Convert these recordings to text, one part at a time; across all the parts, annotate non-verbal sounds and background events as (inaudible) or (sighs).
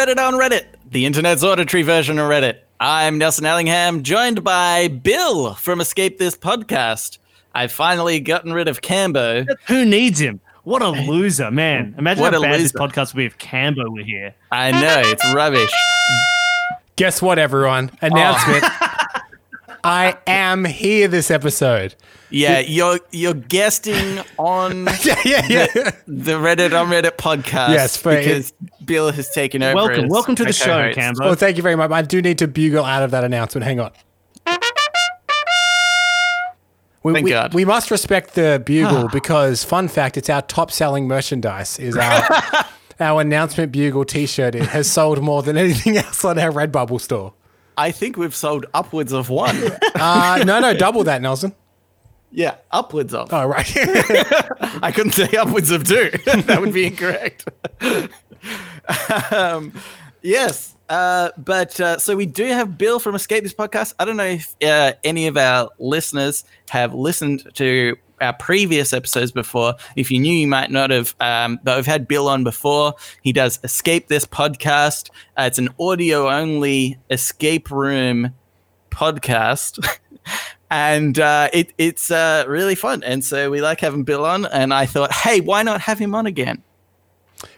welcome to Reddit on Reddit, the internet's auditory version of Reddit. I'm Nelson Ellingham, joined by Bill from Escape This Podcast. I've finally gotten rid of Cambo. Who needs him? What a loser, man. Imagine What how a bad this podcast would be if Cambo were here. I know, it's rubbish. Guess what, everyone? Announcement. (laughs) I am here this episode. Yeah, you're you're guesting on (laughs) Yeah, yeah, yeah. the Reddit on Reddit podcast Yes, but it- because Bill has taken over. Welcome, as welcome to the show, co-host. Cambo. Well, thank you very much. I do need to bugle out of that announcement. Hang on. We, Thank we, God. we must respect the bugle (sighs) because, fun fact, it's our top selling merchandise. Is our (laughs) our announcement bugle T-shirt. It has sold more than anything (laughs) else on our Redbubble store. I think we've sold upwards of one. (laughs) Uh, no, no, double that, Nelson. yeah, upwards of. Oh, right. (laughs) I couldn't say upwards of two. (laughs) that would be incorrect. um, yes. Uh, but uh, so we do have Bill from Escape This Podcast. I don't know if uh, any of our listeners have listened to our previous episodes before. If you knew, you might not have. Um, but we've had Bill on before. He does Escape This Podcast. Uh, it's an audio only escape room podcast. (laughs) and uh, it, it's uh, really fun. And so we like having Bill on. And I thought, hey, why not have him on again?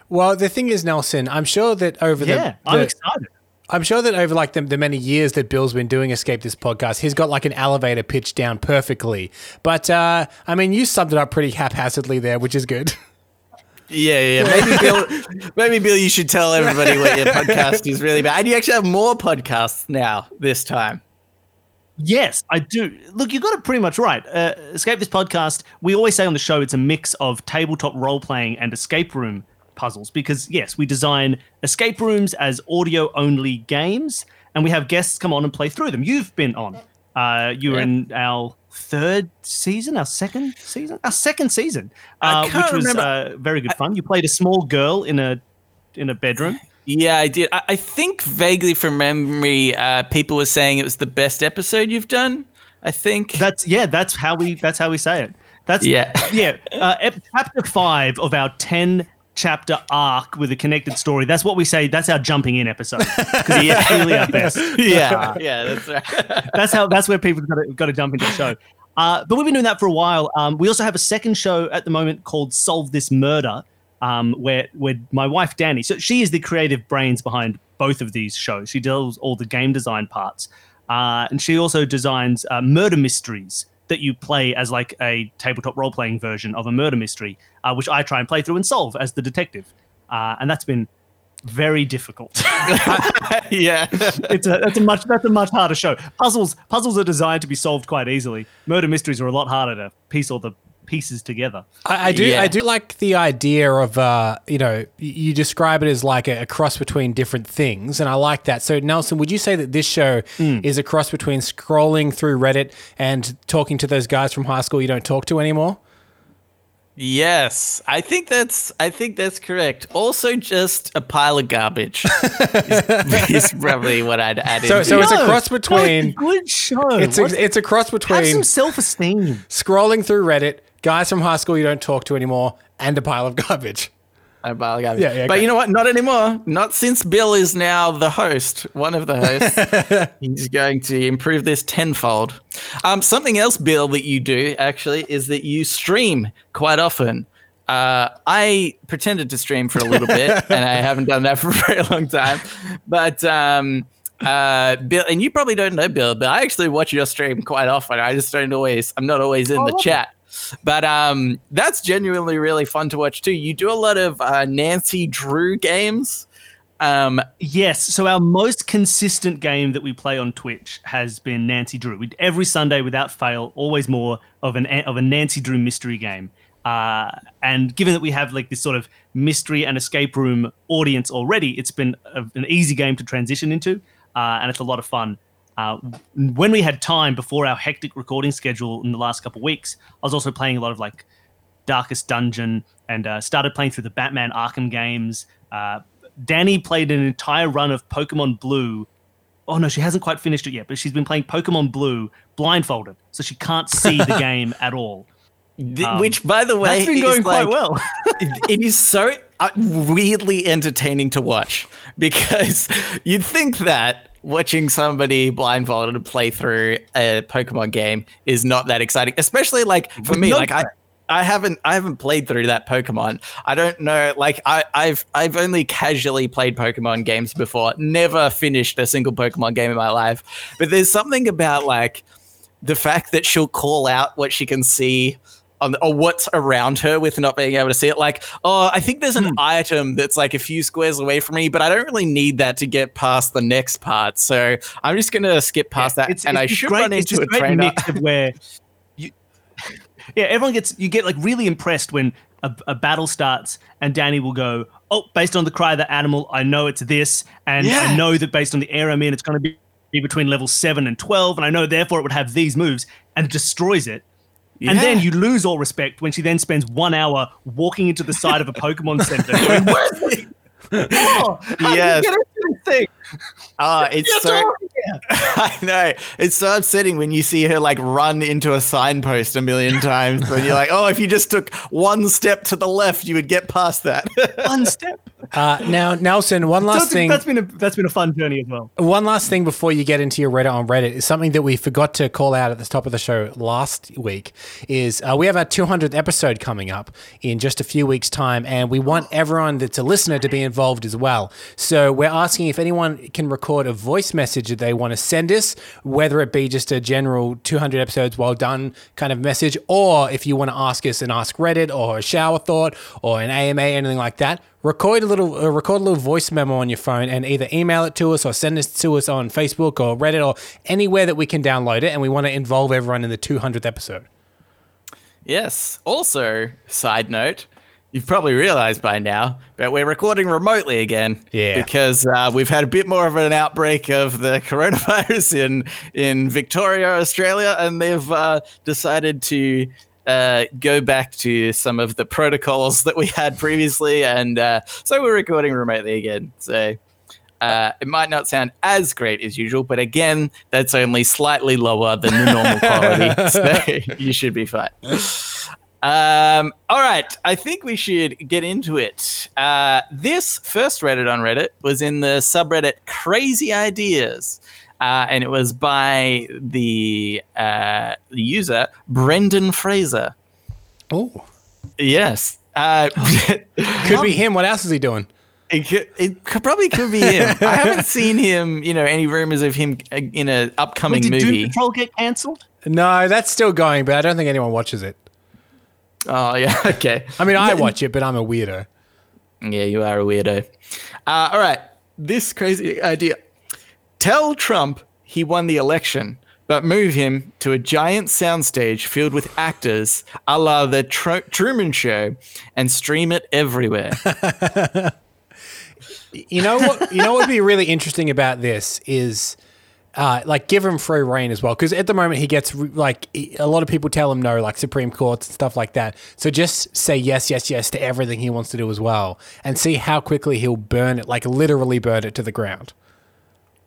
well, the thing is, Nelson, I'm sure that over there yeah, the, I'm excited. I'm sure that over like the, the many years that Bill's been doing Escape This podcast, he's got like an elevator pitch down perfectly. But uh, I mean, you summed it up pretty haphazardly there, which is good. (laughs) Yeah, yeah. Maybe Bill, maybe Bill, you should tell everybody what your podcast is really about. And you actually have more podcasts now this time. Yes, I do. Look, you got it pretty much right. Uh, escape this podcast. We always say on the show it's a mix of tabletop role playing and escape room puzzles because yes, we design escape rooms as audio only games, and we have guests come on and play through them. You've been on. Uh, you were Yeah. in our third season, our second season, our second season, uh, which was uh, very good fun. You played a small girl in a in a bedroom. Yeah, I did. I, I think vaguely from memory, uh, people were saying it was the best episode you've done. I think. That's yeah. That's how we. That's how we say it. That's Yeah. yeah. Uh, chapter five of our ten chapter arc with a connected story. That's what we say. That's our jumping in episode because Yeah. it's (laughs) really our best. yeah, (laughs) yeah, that's right. (laughs) That's how. That's where people got to got to jump into the show. Uh, but we've been doing that for a while. Um, we also have a second show at the moment called Solve This Murder, um, where where my wife Danny. So she is the creative brains behind both of these shows. She does all the game design parts, uh, and she also designs uh, murder mysteries that you play as like a tabletop role playing version of a murder mystery, uh, which I try and play through and solve as the detective. Uh, and that's been very difficult. (laughs) yeah. it's a that's a much that's a much harder show. Puzzles puzzles are designed to be solved quite easily. Murder mysteries are a lot harder to piece all the pieces together. I, I do, Yeah. I do like the idea of, uh, you know, you describe it as like a, a cross between different things, and I like that. So, Nelson, would you say that this show is a cross between scrolling through Reddit and talking to those guys from high school you don't talk to anymore? Yes, I think that's I think that's correct. Also, just a pile of garbage (laughs) is, is probably what I'd add. So- into so it. it's a No, cross no, between- it's a good show. It's a, it's a cross have between some self esteem. scrolling through Reddit, guys from high school you don't talk to anymore, and a pile of (laughs) garbage. A pile of garbage. Yeah, yeah, but okay. you know what? Not anymore. Not since Bill is now the host, one of the hosts. (laughs) He's going to improve this tenfold. Um, something else, Bill, that you do actually is that you stream quite often. Uh, I pretended to stream for a little bit, (laughs) and I haven't done that for a very long time. But um, uh, Bill, and you probably don't know Bill, but I actually watch your stream quite often. I just don't always. I'm not always in the chat. But um, that's genuinely really fun to watch too. You do a lot of uh, Nancy Drew games. Um, Yes. So our most consistent game that we play on Twitch has been Nancy Drew. We, every Sunday, without fail, always more of an of a Nancy Drew mystery game. Uh, and given that we have like this sort of mystery and escape room audience already, it's been a, an easy game to transition into, uh, and it's a lot of fun. Uh, when we had time before our hectic recording schedule in the last couple of weeks, I was also playing a lot of like Darkest Dungeon and uh, started playing through the Batman Arkham games. Uh, Danny played an entire run of Pokemon Blue. Oh no, she hasn't quite finished it yet, but she's been playing Pokemon Blue blindfolded, so she can't see the (laughs) game at all. Um, which, by the way, That's been going quite well. it- it is so uh, weirdly entertaining to watch because (laughs) you'd think that watching somebody blindfolded play through a Pokemon game is not that exciting, especially like for me, like I. I haven't I haven't played through that Pokemon. I don't know like I, I've I've only casually played Pokemon games before, never finished a single Pokemon game in my life. But there's something about like the fact that she'll call out what she can see on or what's around her with not being able to see it. Like, oh, I think there's an Hmm. item that's like a few squares away from me, but I don't really need that to get past the next part. So I'm just gonna skip past that, It's- and it's I should great- run it's into a trainer. mix of where (laughs) you, yeah, everyone gets you get like really impressed when a, a battle starts and Danny will go, oh, based on the cry of the animal, I know it's this, and Yeah. I know that based on the air I'm in, it's going to be be between level seven and twelve, and I know therefore it would have these moves, and destroys it. And then you lose all respect when she then spends one hour walking into the side of a Pokemon Center. going, "Wesley, oh, how did Yes. you get into this thing? Ah, it's Get so. (laughs) I know. It's so upsetting when you see her like run into a signpost a million times and you're like, oh, if you just took one step to the left, you would get past that. (laughs) One step. Uh, now, Nelson, one last That's, thing. that's been a that's been a fun journey as well. One last thing before you get into your Reddit on Reddit is something that we forgot to call out at the top of the show last week. Is uh, we have our 200th episode coming up in just a few weeks' time, and we want everyone that's a listener to be involved as well. So we're asking if anyone can record a voice message that they want to send us, whether it be just a general 200 episodes well done kind of message, or if you want to ask us an Ask Reddit or a shower thought or an AMA, anything like that record a little uh, record a little voice memo on your phone and either email it to us or send it to us on Facebook or Reddit or anywhere that we can download it and we want to involve everyone in the 200th episode. yes. Also, side note, you've probably realized by now, but we're recording remotely again. Yeah. Because uh, we've had a bit more of an outbreak of the (laughs) coronavirus in in Victoria, Australia, and they've uh, decided to. Uh, go back to some of the protocols that we had previously, and uh, so we're recording remotely again. So uh, it might not sound as great as usual, but again, that's only slightly lower than the normal quality, (laughs) so (laughs) you should be fine. Um, all right, I think we should get into it. Uh, this first Reddit on Reddit was in the subreddit Crazy Ideas, uh, and it was by the uh, user Brendan Fraser. Oh, Yes. Uh, (laughs) could be him. What else is he doing? It, could, it could, probably could be him. (laughs) I haven't seen him, you know, any rumors of him uh, in an upcoming movie. Did Doom. Patrol get cancelled? No, that's still going, but I don't think anyone watches it. Oh, yeah, (laughs) okay. I mean, I watch it, but I'm a weirdo. Yeah, you are a weirdo. Uh, all right, this crazy idea. Tell Trump he won the election, but move him to a giant soundstage filled with actors a la the Tru- Truman Show and stream it everywhere. (laughs) You know what? You know what would be really interesting about this is, uh, like, give him free rein as well. Because at the moment he gets like a lot of people tell him no, like Supreme Courts and stuff like that. So just say yes, yes, yes to everything he wants to do as well, and see how quickly he'll burn it, like literally burn it to the ground.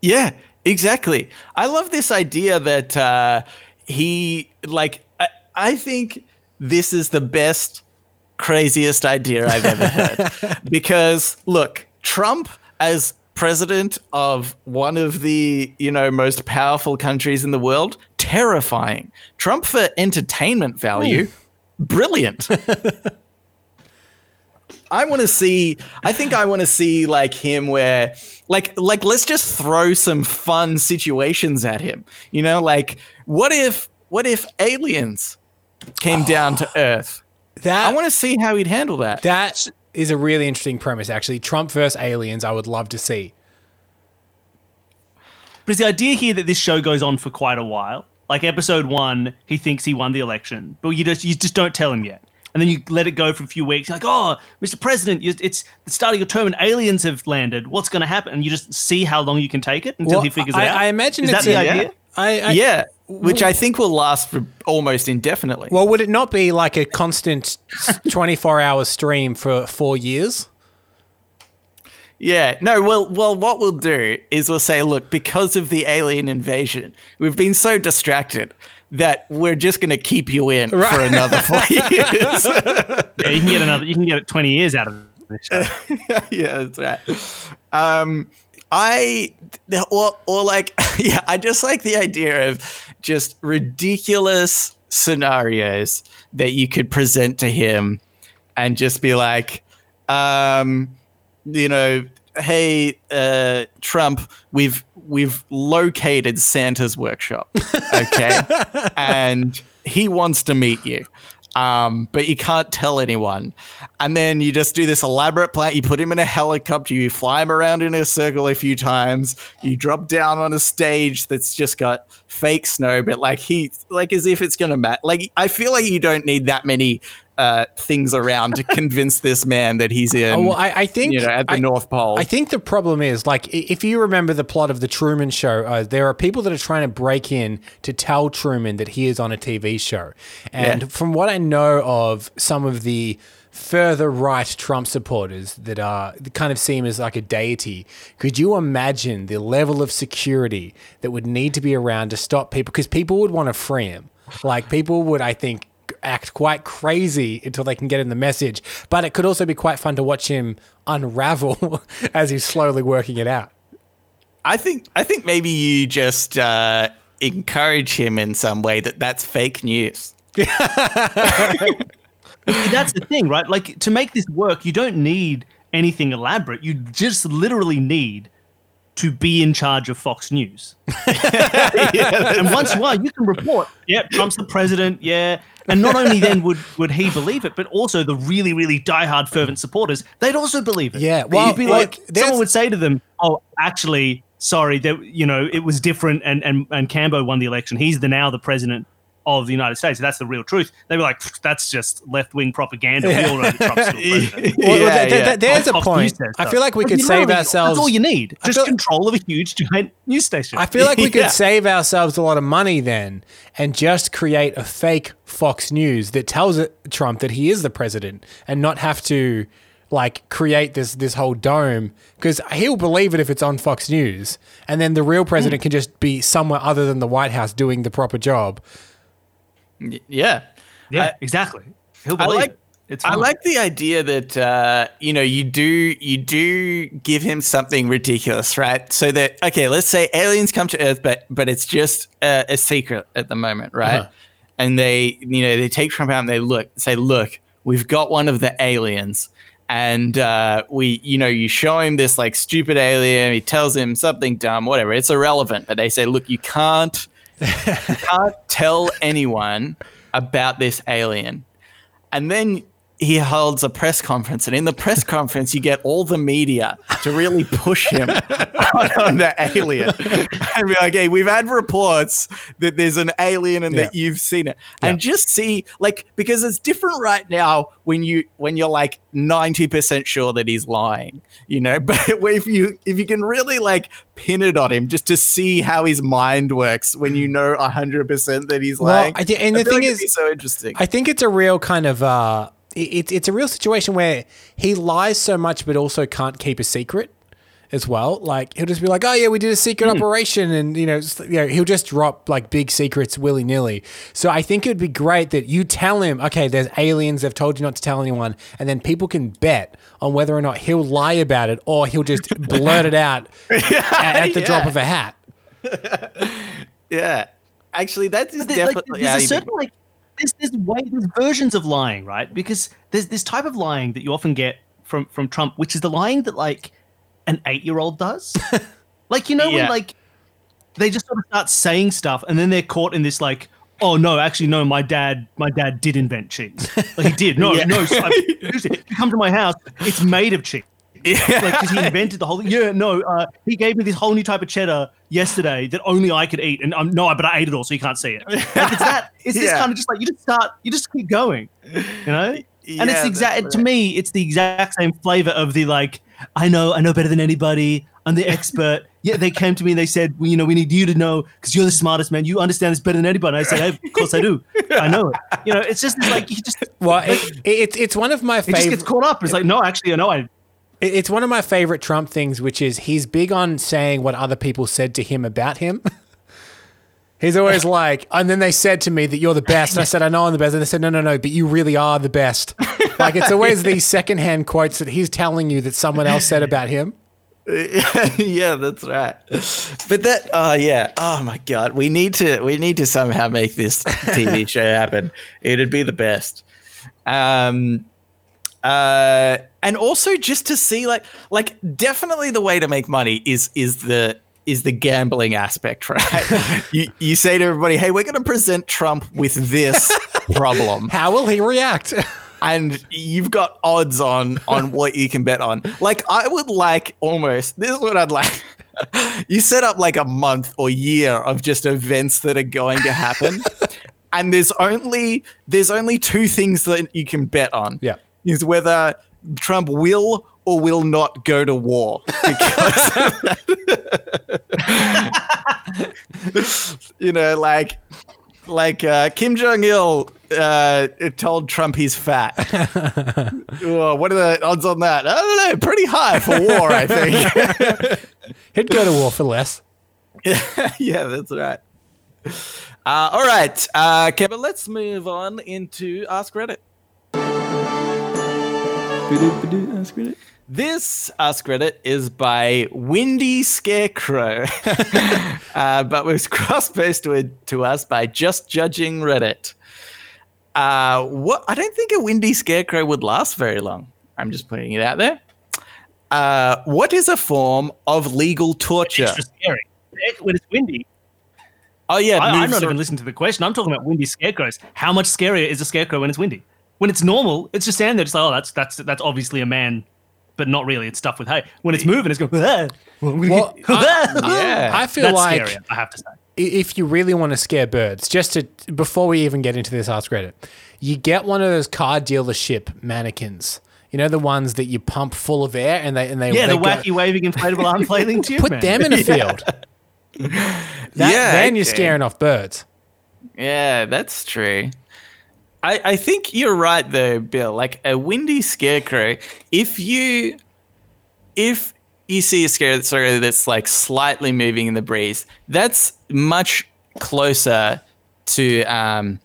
Yeah, exactly. I love this idea that uh, he like. I, I think this is the best, craziest idea I've ever heard. (laughs) because look, Trump as president of one of the you know most powerful countries in the world, terrifying. Trump for entertainment value, hmm. brilliant. (laughs) I want to see. I think I want to see like him where, like, like let's just throw some fun situations at him. You know, like what if, what if aliens came down to (sighs) Earth? That I want to see how he'd handle that. that is a really interesting premise. Actually, Trump versus aliens. I would love to see. But it's the idea here that this show goes on for quite a while. Like episode one, he thinks he won the election, but you just you just don't tell him yet. And then you let it go for a few weeks. You're like, oh, Mr. President, you- it's the start of your term and aliens have landed. What's going to happen? And you just see how long you can take it until Well, he figures I, it out. I imagine Is it's that the idea? I, I, yeah, which I think will last for almost indefinitely. Well, would it not be like a constant (laughs) 24 hour stream for four years? Yeah, no, well, well, what we'll do is we'll say, look, because of the alien invasion, we've been so distracted that we're just going to keep you in for another four (laughs) years. (laughs) yeah, you can get another. You can get 20 years out of it. this show. yeah, that's right. Um, I or or like (laughs) yeah, I just like the idea of just ridiculous scenarios that you could present to him, and just be like, um, you know, hey, uh, Trump, we've we've located Santa's workshop, okay, (laughs) and he wants to meet you. Um, but you can't tell anyone. And then you just do this elaborate plan. You put him in a helicopter, you fly him around in a circle a few times, you drop down on a stage that's just got fake snow, but like he, like as if it's gonna matter. Like I feel like you don't need that many uh, things around to (laughs) convince this man that he's in. Oh, well, I, I think you know at the I- North Pole. I think the problem is like if you remember the plot of the Truman Show, uh, there are people that are trying to break in to tell Truman that he is on a TV show, and Yeah. from what I know of some of the further right Trump supporters that are kind of see him as like a deity. Could you imagine the level of security that would need to be around to stop people? Because people would want to free him. Like people would, I think, act quite crazy until they can get in the message. But it could also be quite fun to watch him unravel (laughs) as he's slowly working it out. I think I think maybe you just uh, encourage him in some way that that's fake news. (laughs) (laughs) That's the thing, right? Like to make this work, you don't need anything elaborate. You just literally need to be in charge of Fox News. (laughs) and once you are, you can report, yeah, Trump's the president, yeah. And not only then would, would he believe it, but also the really, really diehard fervent supporters, they'd also believe it. Yeah, well, You'd be well, like, someone would say to them, oh, actually, sorry, that you know, it was different and, and, and Cambo won the election. He's the now the president of the United States. That's the real truth. They were like, that's just left wing propaganda. We all know that (laughs) Trump's still president. Well, Yeah, th- th- yeah. there's a Fox News point. says I feel like we But could save literally- ourselves. That's all you need. Just feel- control of a huge giant news station. I feel like we (laughs) could Yeah. save ourselves a lot of money then and just create a fake Fox News that tells Trump that he is the president and not have to like create this this whole dome because he'll believe it if it's on Fox News and then the real president hmm. can just be somewhere other than the White House doing the proper job. Yeah. yeah, I- exactly. He'll I like- it. It's I like the idea that uh, you know you do you do give him something ridiculous, right? So that okay, let's say aliens come to Earth, but but it's just uh, a secret at the moment, right? Uh-huh. And they you know they take Trump out and they look say, look, we've got one of the aliens, and uh, we you know you show him this like stupid alien, he tells him something dumb, whatever, it's irrelevant, but they say, look, you can't can't tell anyone about this alien. And then he holds a press conference, and in the press (laughs) conference, you get all the media to really push him (laughs) on, on the alien and be like, "Hey, we've had reports that there's an alien and that you've seen it," and just see like because it's different right now when you when you're like ninety percent sure that he's lying, you know. (laughs) But if you if you can really like pin it on him just to see how his mind works when you know hundred percent that he's Well, lying, I thi- and I the thing like is- so interesting. I think it's a real kind of uh, it, it's a real situation where he lies so much, but also can't keep a secret as well. Like he'll just be like, "Oh yeah, we did a secret hmm. operation," and you know, just, you know, he'll just drop like big secrets willy nilly. So I think it would be great that you tell him, "Okay, there's aliens. They've told you not to tell anyone," and then people can bet on whether or not he'll lie about it or he'll just (laughs) blurt it out (laughs) at, at the drop of a hat. (laughs) Yeah. Actually, that is There- like, definitely. there's a certain like there's there's way there's versions of lying, right? Because there's this type of lying that you often get from from Trump, which is the lying that like an eight year old does. (laughs) like you know Yeah. when like they just sort of start saying stuff and then they're caught in this like. Oh no! Actually, no. My dad, my dad did invent cheese. Like he did. No, (laughs) Yeah. no. So I- come to my house. It's made of cheese. Yeah. like because he invented the whole thing. yeah no uh, he gave me this whole new type of cheddar yesterday that only I could eat and um, no but I ate it all so you can't see it. Like it's that it's this kind of just like you just start you just keep going you know? And it's exact that's to me it's the exact same flavor of the like I know I know better than anybody. I'm the expert. (laughs) Yeah they came to me and they said well, you know we need you to know because you're the smartest man. You understand this better than anybody. And I said hey, of course I do. I know it. You know it's just like you just Well, it, it, it's it's one of my favorite. he just gets caught up. It's like no actually I know I It- It's one of my favorite Trump things, which is he's big on saying what other people said to him about him. (laughs) he's always (laughs) like, and then they said to me that you're the best. And I said, I know I'm the best. And they said, no, no, no, but you really are the best. (laughs) Like it's always these secondhand quotes that he's telling you that someone else said about him. yeah, that's right. But that, oh yeah, oh my god, we need to, we need to somehow make this TV show happen. It'd be the best. Um, uh, and also just to see, like, like definitely the way to make money is is the is the gambling aspect, (laughs) right? you you say to everybody, hey, we're going to present Trump with this (laughs) problem How will he react? and you've got odds on on what you can bet on. Like I would like almost this is what I'd like. (laughs) you set up like a month or year of just events that are going to happen. and there's only there's only two things that you can bet on. Yeah. Is whether Trump will or will not go to war. Because (laughs) you know, like like uh, Kim Jong Il uh, told Trump he's fat. (laughs) oh, what are the odds on that? I don't know. Pretty high for war, I think. (laughs) He'd go to war for less. yeah, that's right. Uh, all right, uh, Kevin. Let's move on into Ask Reddit. Ask Reddit. This Ask Reddit is by Windy Scarecrow, (laughs) uh, but was (laughs) cross-posted to us by Just Judging Reddit. Uh, what? I don't think a Windy Scarecrow would last very long. I'm just putting it out there. Uh, what is a form of legal torture? Extra scary. When it's windy, Oh yeah, I, I'm not even listening to the question. I'm talking about windy scarecrows. How much scarier is a scarecrow when it's windy? When it's normal, it's just standing there, just like, oh, that's that's that's obviously a man, but not really. It's stuffed with hay. When it's moving, it's going. (laughs) Well, (laughs) Yeah. I feel that's like scarier. I have to say. if you really want to scare birds, just to before we even get into this Ask Reddit, you get one of those car dealership mannequins. You know the ones that you pump full of air and they and they Yeah, they the go- wacky waving inflatable arm (laughs) flailing tube. put man. them in a field. That, Yeah, then you're scaring off birds. Yeah, that's true. I, I think you're right though, Bill. Like a windy scarecrow, if you if you see a scarecrow that's like slightly moving in the breeze, that's much closer to um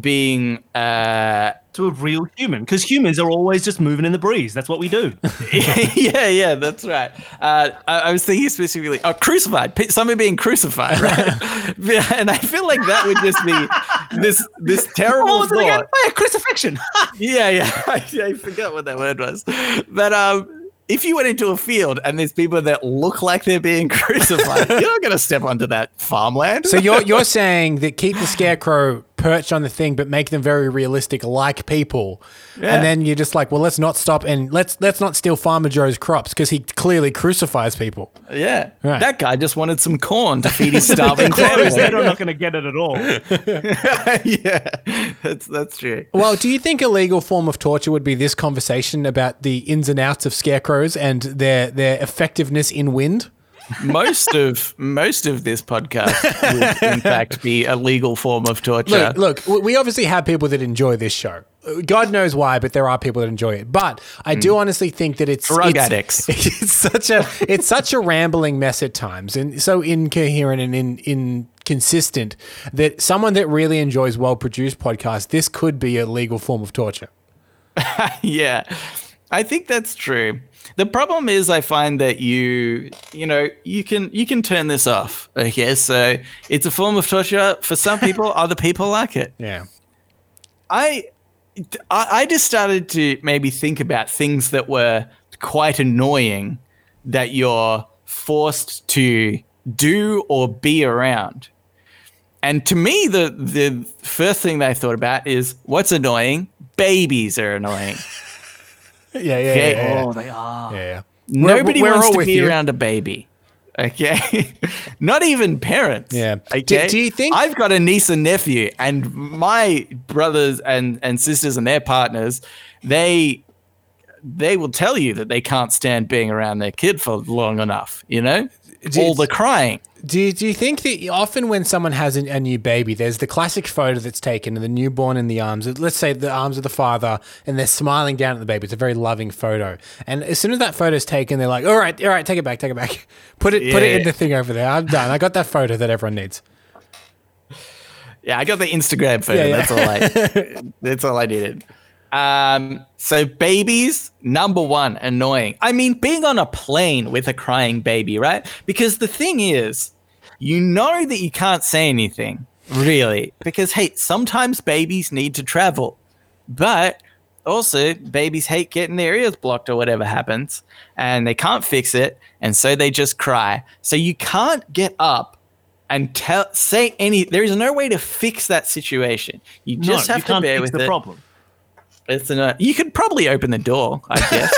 being uh to a real human because humans are always just moving in the breeze. That's what we do. (laughs) yeah, yeah, that's right. Uh, I, I was thinking specifically, oh, crucified, somebody being crucified, right? (laughs) Yeah, and I feel like that would just be this this terrible oh, what's it again? thought. Oh, yeah, crucifixion. (laughs) Yeah, yeah. I, I forgot what that word was. But um, if you went into a field and there's people that look like they're being crucified, you're not going to step onto that farmland. So you're you're saying that keep the scarecrow perched on the thing, but make them very realistic, like people, Yeah. and then you're just like, well, let's not stop and let's let's not steal Farmer Joe's crops because he clearly crucifies people. yeah, Right. that guy just wanted some corn to feed his starving (laughs) Crows, they're not going to get it at all. (laughs) yeah, that's that's true. Well, do you think a legal form of torture would be this conversation about the ins and outs of scarecrows and their their effectiveness in wind? Most of most of this podcast would in (laughs) fact be a legal form of torture. Look, look, we obviously have people that enjoy this show. God knows why, but there are people that enjoy it. But I do hmm. honestly think that it's Drug it's- addicts. (laughs) It's such a it's such a rambling mess at times, and so incoherent and in, inconsistent that someone that really enjoys well produced podcasts, this could be a legal form of torture. (laughs) yeah, I think that's true. The problem is, I find that you, you know, you can you can turn this off. Okay, so it's a form of torture for some (laughs) people. other people like it. Yeah. I, I I just started to maybe think about things that were quite annoying that you're forced to do or be around. And to me, the the first thing that I thought about is what's annoying. Babies are annoying. (laughs) Yeah, yeah, yeah. Okay. yeah, yeah. Oh, they are. yeah, yeah. Nobody we're wants to be you. around a baby. Okay. (laughs) Not even parents. Yeah. Okay. Do- do you think- I've got a niece and nephew, and my brothers and, and sisters and their partners, they they will tell you that they can't stand being around their kid for long enough, you know? All the crying. Do you, do you think that often when someone has a, a new baby, there's the classic photo that's taken of the newborn in the arms, let's say the arms of the father, and they're smiling down at the baby. It's a very loving photo. And as soon as that photo's taken, they're like, all right, all right, take it back, take it back. (laughs) Put it, put it in the thing over there. I'm done. I got that photo that everyone needs. Yeah, I got the Instagram photo. Yeah, yeah. That's all I (laughs) that's all I needed. Um, so babies, number one, annoying. I mean, being on a plane with a crying baby, right? Because the thing is, you know that you can't say anything, really, because hey, sometimes babies need to travel, but also babies hate getting their ears blocked or whatever happens, and they can't fix it, and so they just cry. So you can't get up and tell say any. There is no way to fix that situation. You just no, have you to bear fix with the it. problem. It's an, uh, you could probably open the door, I guess.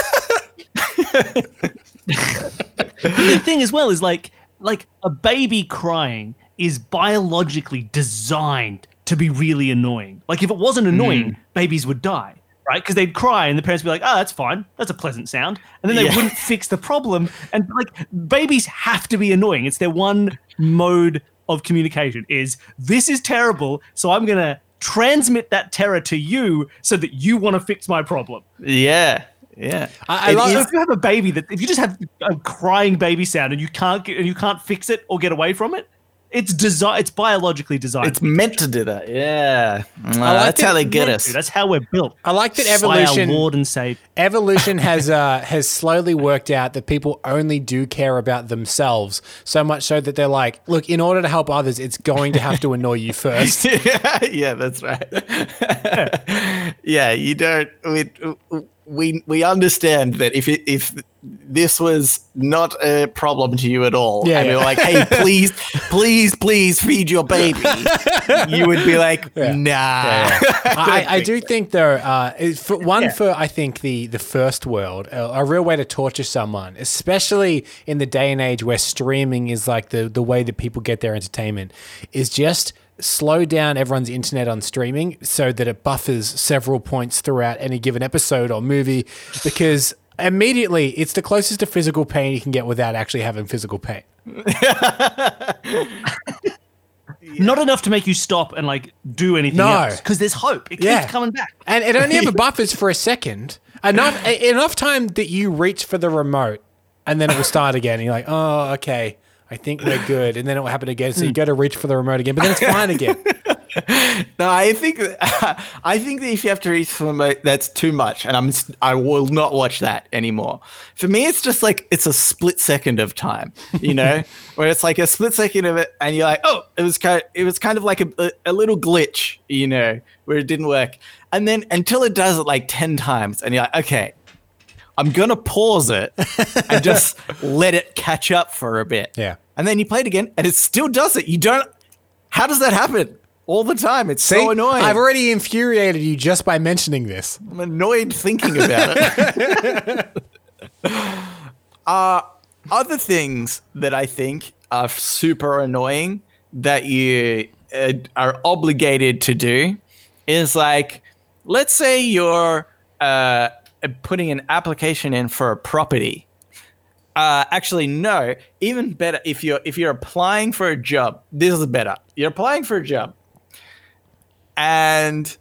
(laughs) the thing as well is like like a baby crying is biologically designed to be really annoying. Like if it wasn't mm-hmm. annoying, babies would die, right? Because they'd cry and the parents would be like, "Oh, that's fine. That's a pleasant sound," and then they Yeah. wouldn't fix the problem. And like babies have to be annoying. It's their one mode of communication. Is this is terrible, so I'm gonna transmit that terror to you so that you want to fix my problem. yeah, yeah. I- I It like- So is- if you have a baby that if you just have a crying baby sound and you can't get and you can't fix it or get away from it, it's design it's biologically designed. it's meant to do that. Yeah, Uh, like that's that how they get Dude, us. That's how we're built. I like that By evolution. our Lord and Savior. evolution (laughs) has uh, has slowly worked out that people only do care about themselves so much so that they're like, look, in order to help others, it's going to have to annoy you first. (laughs) yeah, that's right. yeah, (laughs) you don't. We, we we understand that if it, if this was not a problem to you at all, Yeah, and we yeah. were like, "Hey, please, (laughs) please, please feed your baby," you would be like, (laughs) "Nah." I, I do think though, uh, for, one Yeah. for I think the the first world, a, a real way to torture someone, especially in the day and age where streaming is like the the way that people get their entertainment, is just slow down everyone's internet on streaming so that it buffers several points throughout any given episode or movie, because immediately it's the closest to physical pain you can get without actually having physical pain. (laughs) Not enough to make you stop and like do anything No. else. Because there's hope. It keeps Yeah. coming back. And it only ever (laughs) buffers for a second. Enough enough time that you reach for the remote and then it will start again. And you're like, oh, okay. I think we're good. And then it will happen again. So you hmm. go to reach for the remote again, but then it's fine again. (laughs) No, I think (laughs) I think that if you have to reach for the remote, that's too much, and I'm I will not watch that anymore. For me, it's just like it's a split second of time, you know, (laughs) where it's like a split second of it, and you're like, oh, it was kind, it was kind of like a, a, a little glitch, you know, where it didn't work, and then until it does it like ten times, and you're like, okay, I'm gonna pause it and just let it catch up for a bit, Yeah. And then you play it again, and it still does it. You don't. How does that happen? All the time. It's See, so annoying. I've already infuriated you just by mentioning this. I'm annoyed thinking about it. (laughs) uh, other things that I think are super annoying that you uh, are obligated to do is like, let's say you're uh, putting an application in for a property. Uh, actually, no. Even better if you're if you're applying for a job. This is better. You're applying for a job, and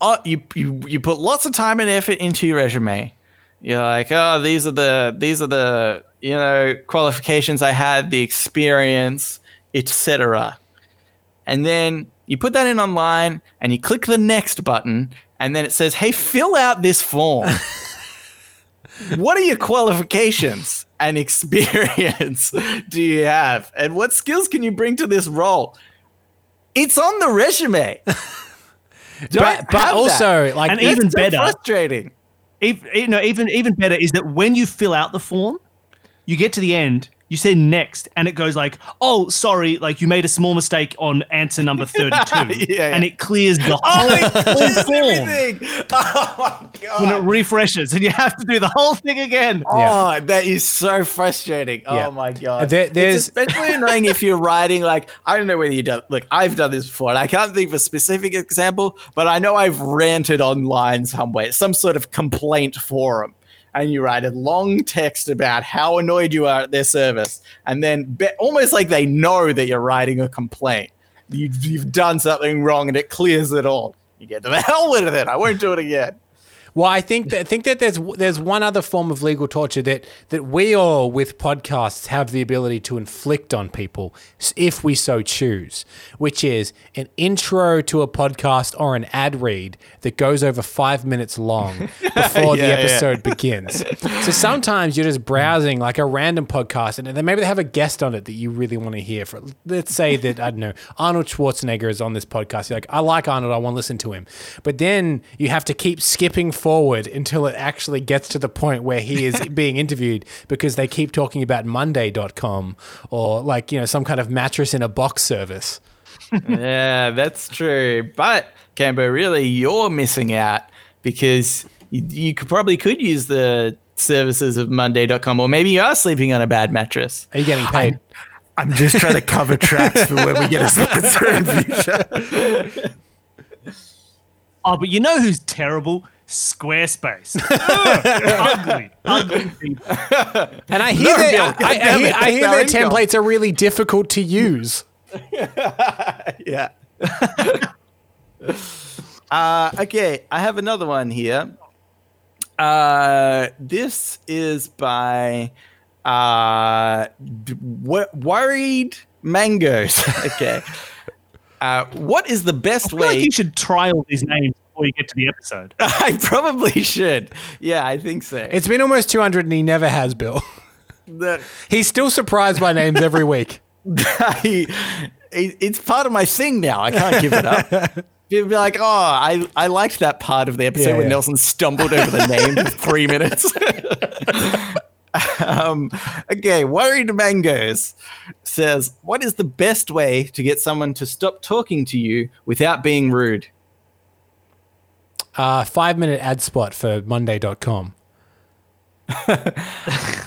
uh, you, you you put lots of time and effort into your resume. You're like, oh, these are the these are the you know qualifications I had, the experience, etc. And then you put that in online, and you click the next button, and then it says, hey, fill out this form. (laughs) what are your qualifications and experience (laughs) do you have, and what skills can you bring to this role? It's on the resume. (laughs) But, but have that. also, like, And even so better- frustrating. If, you know, even even better is that when you fill out the form, you get to the end, you say next, and it goes like, "Oh, sorry, like you made a small mistake on answer number (laughs) thirty-two, Yeah, and it clears the (laughs) Oh, it whole clears form everything. (laughs) Oh my God. when it refreshes, and you have to do the whole thing again. Oh, that is so frustrating. Yeah. Oh my god. There- there's- it's especially annoying if you're writing like I don't know whether you done look, I've done this before, and I can't think of a specific example, but I know I've ranted online somewhere, some sort of complaint forum. And you write a long text about how annoyed you are at their service, and then be- almost like they know that you're writing a complaint. You've, you've done something wrong, and it clears it all. You get to the (laughs) hell with it. I won't do it again. Well, I think that I think that there's there's one other form of legal torture that that we all with podcasts have the ability to inflict on people if we so choose, which is an intro to a podcast or an ad read that goes over five minutes long (laughs) before the Yeah, yeah. episode begins. So sometimes you're just browsing like a random podcast, and then maybe they have a guest on it that you really want to hear. For let's say that I don't know Arnold Schwarzenegger is on this podcast. You're like, I like Arnold, I want to listen to him, but then you have to keep skipping forward until it actually gets to the point where he is (laughs) being interviewed because they keep talking about Monday.com or like you know some kind of mattress in a box service. (laughs) yeah, that's true. But Cambo, really, you're missing out because you, you could probably could use the services of Monday.com, or maybe you are sleeping on a bad mattress. Are you getting paid? I'm just trying to cover (laughs) tracks for when we get a sponsor in future. Oh, but you know who's terrible? Squarespace. Ugh, ugly, ugly people. And I hear, that, Bill, I, I, I hear, it, I hear their templates are really difficult to use. (laughs) yeah. (laughs) uh, okay, I have another one here. Uh, this is by uh, D- Worried Mangoes. (laughs) okay. Uh, what is the best I feel like way? you should try all these names before you get to the episode. (laughs) I probably should. Yeah, I think so. It's been almost 200 and he never has, Bill. (laughs) The- He's still surprised by names every week. (laughs) I, it- it's part of my thing now. I can't give it up. You'd be like, oh, I, I liked that part of the episode Yeah, when yeah. Nelson stumbled over the name for three minutes. um, okay, Worried Mangoes says, What is the best way to get someone to stop talking to you without being rude? Uh, five minute ad spot for Monday.com. Get (laughs) in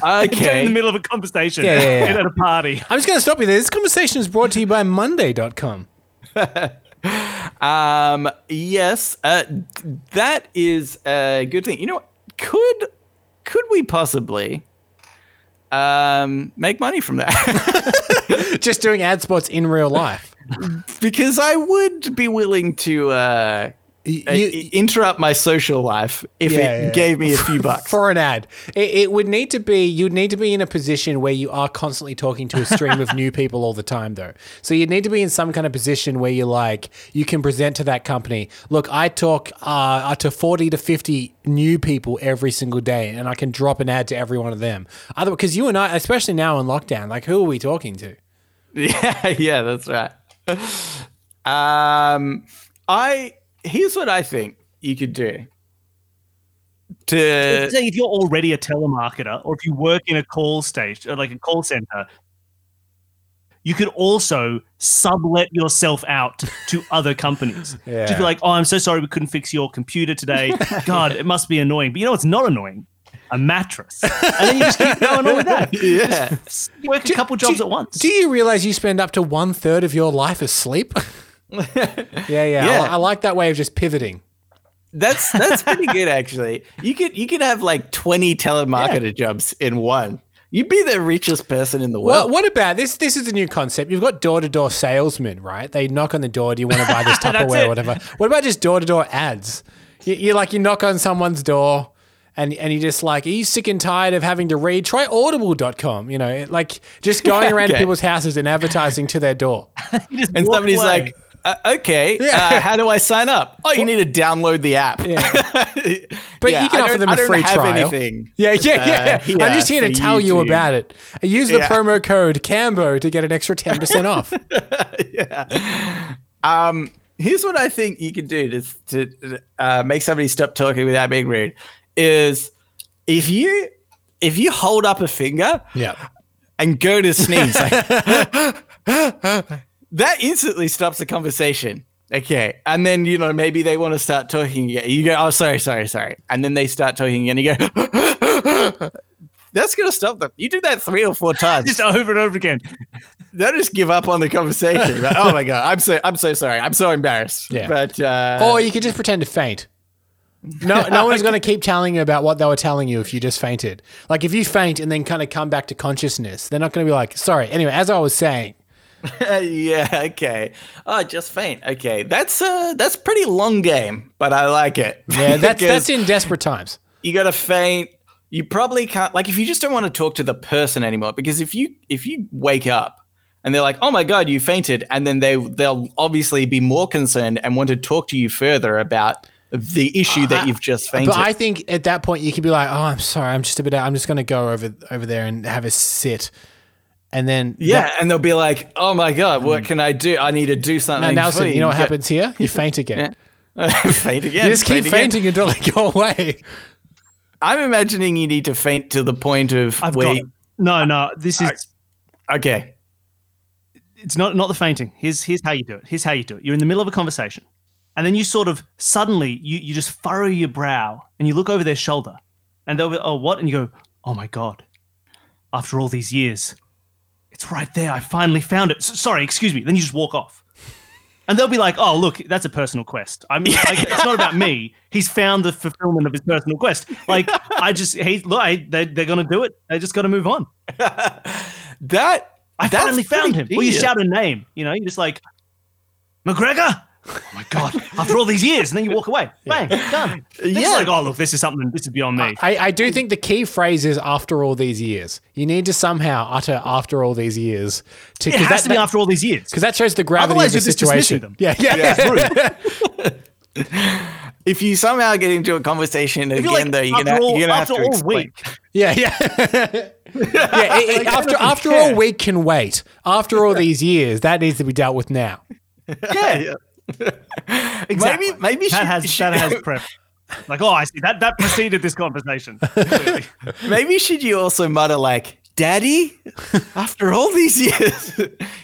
Okay. the middle of a conversation. Yeah, yeah, yeah. At a party. I'm just going to stop you there. This conversation is brought to you by Monday.com. (laughs) Um, yes, uh, that is a good thing. You know, what? could could we possibly um, make money from that? (laughs) Just doing ad spots in real life. because I would be willing to uh, You- uh, interrupt my social life if Yeah, it yeah. gave me a few (laughs) bucks. for an ad. It, it would need to be you'd need to be in a position where you are constantly talking to a stream of new people all the time though. So you'd need to be in some kind of position where you're like you can present to that company, look, I talk uh, to 40 to 50 new people every single day and I can drop an ad to every one of them. Other because you and I especially now in lockdown, like who are we talking to? (laughs) yeah, yeah, that's right. (laughs) Um, I here's what I think you could do. To Say if you're already a telemarketer or if you work in a call station or like a call center, you could also sublet yourself out to (laughs) other companies. Yeah. Just be like, oh, I'm so sorry we couldn't fix your computer today. (laughs) God, it must be annoying. But you know what's not annoying? A mattress. (laughs) And then you just keep going on with that. yeah, Work a couple jobs do, at once. Do you realize you spend up to one third of your life asleep? Yeah, (laughs) yeah. Yeah. I, I like that way of just pivoting. that's that's pretty (laughs) good actually. You could you could have like twenty telemarketer jobs in one. You'd be the richest person in the world. what about this? This is a new concept. You've got door to door salesmen, right? They knock on the door. Do you want to buy this (laughs) Tupperware or whatever? What about just door to door ads? You, you like you knock on someone's door. And, and you're just like, are you sick and tired of having to read? Try audible.com, you know, like just going around Okay. people's houses and advertising to their door. And somebody's away. like, uh, okay, Yeah. uh, how do I sign up? Oh, you need to download the app. Yeah. (laughs) But Yeah, you can offer them I a don't free have trial. anything, Yeah, yeah, yeah. uh, I'm just here to tell you, you about it. Use the promo code CAMBO to get an extra 10% off. (laughs) yeah. Um, here's what I think you can do to to uh, make somebody stop talking without being rude. Is if you if you hold up a finger yeah. and go to sneeze, like, (laughs) that instantly stops the conversation. Okay, and then you know maybe they want to start talking again. You go, oh sorry, sorry, sorry, and then they start talking again. You go, (laughs) that's gonna stop them. You do that three or four times. just over and over again. They'll just give up on the conversation. Like, oh my god, I'm so I'm so sorry. I'm so embarrassed. Yeah. But uh, Or you could just pretend to faint. No, no (laughs) one's going to keep telling you about what they were telling you if you just fainted. Like if you faint and then kind of come back to consciousness, they're not going to be like, sorry. Anyway, as I was saying, (laughs) yeah, okay. Oh, just faint. Okay, that's uh that's pretty long game, but I like it. Yeah, that's (laughs) that's in desperate times. you got to faint. You probably can't like if you just don't want to talk to the person anymore because if you if you wake up and they're like, "Oh my god, you fainted," and then they they'll obviously be more concerned and want to talk to you further about the issue that you've just fainted. But I think at that point you could be like, "Oh, I'm sorry, I'm just a bit. I'm just going to go over over there and have a sit," and then yeah, and they'll be like, "Oh my god, what mm. can I do? I need to do something." Now, Nelson, for you know what happens here? You faint again. (laughs) (laughs) faint again. You just keep faint again. fainting until they go away. I'm imagining you need to faint to the point of I've where. got no, no. This is okay. it's not not the fainting. Here's here's how you do it. Here's how you do it. You're in the middle of a conversation, and then you sort of suddenly you you just furrow your brow and you look over their shoulder, and they'll be oh what? And you go oh my god, after all these years, it's right there. I finally found it. S- sorry, excuse me. Then you just walk off. And they'll be like, "Oh, look, that's a personal quest. I mean, like, it's not about me. He's found the fulfillment of his personal quest. Like, I just, he, look, I, they, they're gonna do it. They just got to move on. (laughs) That I finally found him. Well, you shout a name, you know, you're just like, McGregor. Oh my god! After all these years, and then you walk away. Bang, done. It's Yeah. like, oh look, this is something. This is beyond me. I, I do think the key phrase is after all these years. You need to somehow utter after all these years to it has to be after all these years. because that shows the gravity Otherwise, of the you're just dismissing situation. them. Yeah, yeah. (laughs) If you somehow get into a conversation If again, like, though, you're gonna, all, you're gonna have to all explain. week, Yeah, yeah. (laughs) yeah it- it- (laughs) after after all we can wait. After all these years, that needs to be dealt with now. yeah, (laughs) exactly. Maybe, maybe that she- has she- that has (laughs) prep. Like, oh, I see that that preceded this conversation. (laughs) Maybe should you also mutter like, "Daddy"? After all these years,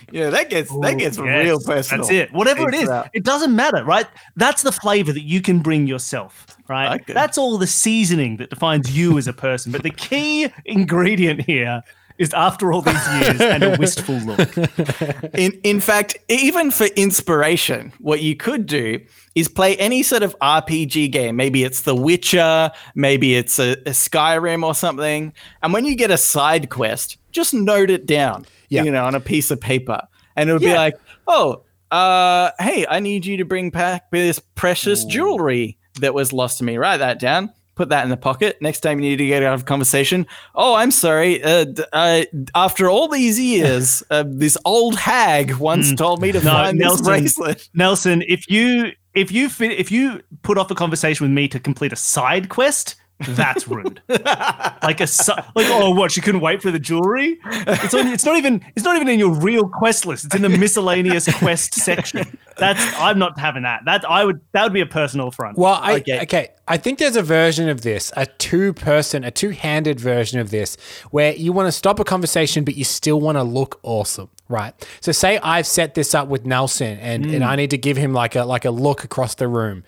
yeah, that gets that gets Yes, real personal. That's it. Whatever it It's, is, uh, it doesn't matter, right? That's the flavor that you can bring yourself, right? Okay. That's all the seasoning that defines you as a person. But the key ingredient here is after all these years and a wistful look. (laughs) In in fact, even for inspiration, what you could do is play any sort of RPG game. Maybe it's The Witcher, maybe it's a, a Skyrim or something. And when you get a side quest, just note it down, Yeah. you know, on a piece of paper, and it'll be like, oh, uh, hey, I need you to bring back this precious jewelry that was lost to me. Write that down. Put that in the pocket. Next time you need to get out of conversation. Oh, I'm sorry. Uh, d- uh, after all these years, (laughs) uh, this old hag once told me to. No, find Nelson. this bracelet. (laughs) Nelson, if you if you if you put off a conversation with me to complete a side quest, that's rude. like a like oh what she couldn't wait for the jewelry. It's on, it's not even it's not even in your real quest list. It's in the miscellaneous (laughs) quest section. That's I'm not having that. That I would that would be a personal front. Well, I, Okay. okay. I think there's a version of this, a two-person, a two-handed version of this, where you want to stop a conversation, but you still want to look awesome, right? So, say I've set this up with Nelson, and, and hmm. I need to give him like a like a look across the room,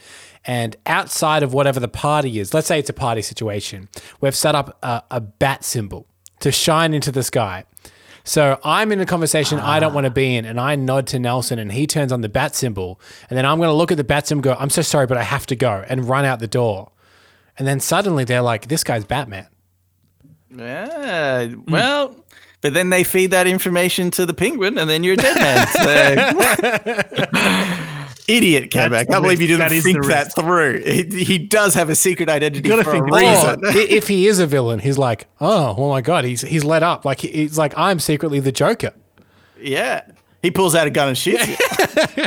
and outside of whatever the party is, let's say it's a party situation, we've set up a, a bat symbol to shine into the sky. So I'm in a conversation I don't want to be in, and I nod to Nelson, and he turns on the bat symbol, and then I'm going to look at the bat symbol, go, "I'm so sorry, but I have to go," and run out the door. And then suddenly they're like, "This guy's Batman." Yeah, well, but then they feed that information to the penguin, and then you're a dead man. So- (laughs) (laughs) Idiot, Cam. I can't believe you didn't That is think that through. He, he does have a secret identity for a think Or reason. if he is a villain, he's like, "Oh, oh my god, he's he's let up." Like he- he's like, "I'm secretly the Joker." Yeah. He pulls out a gun and shoots you. (laughs)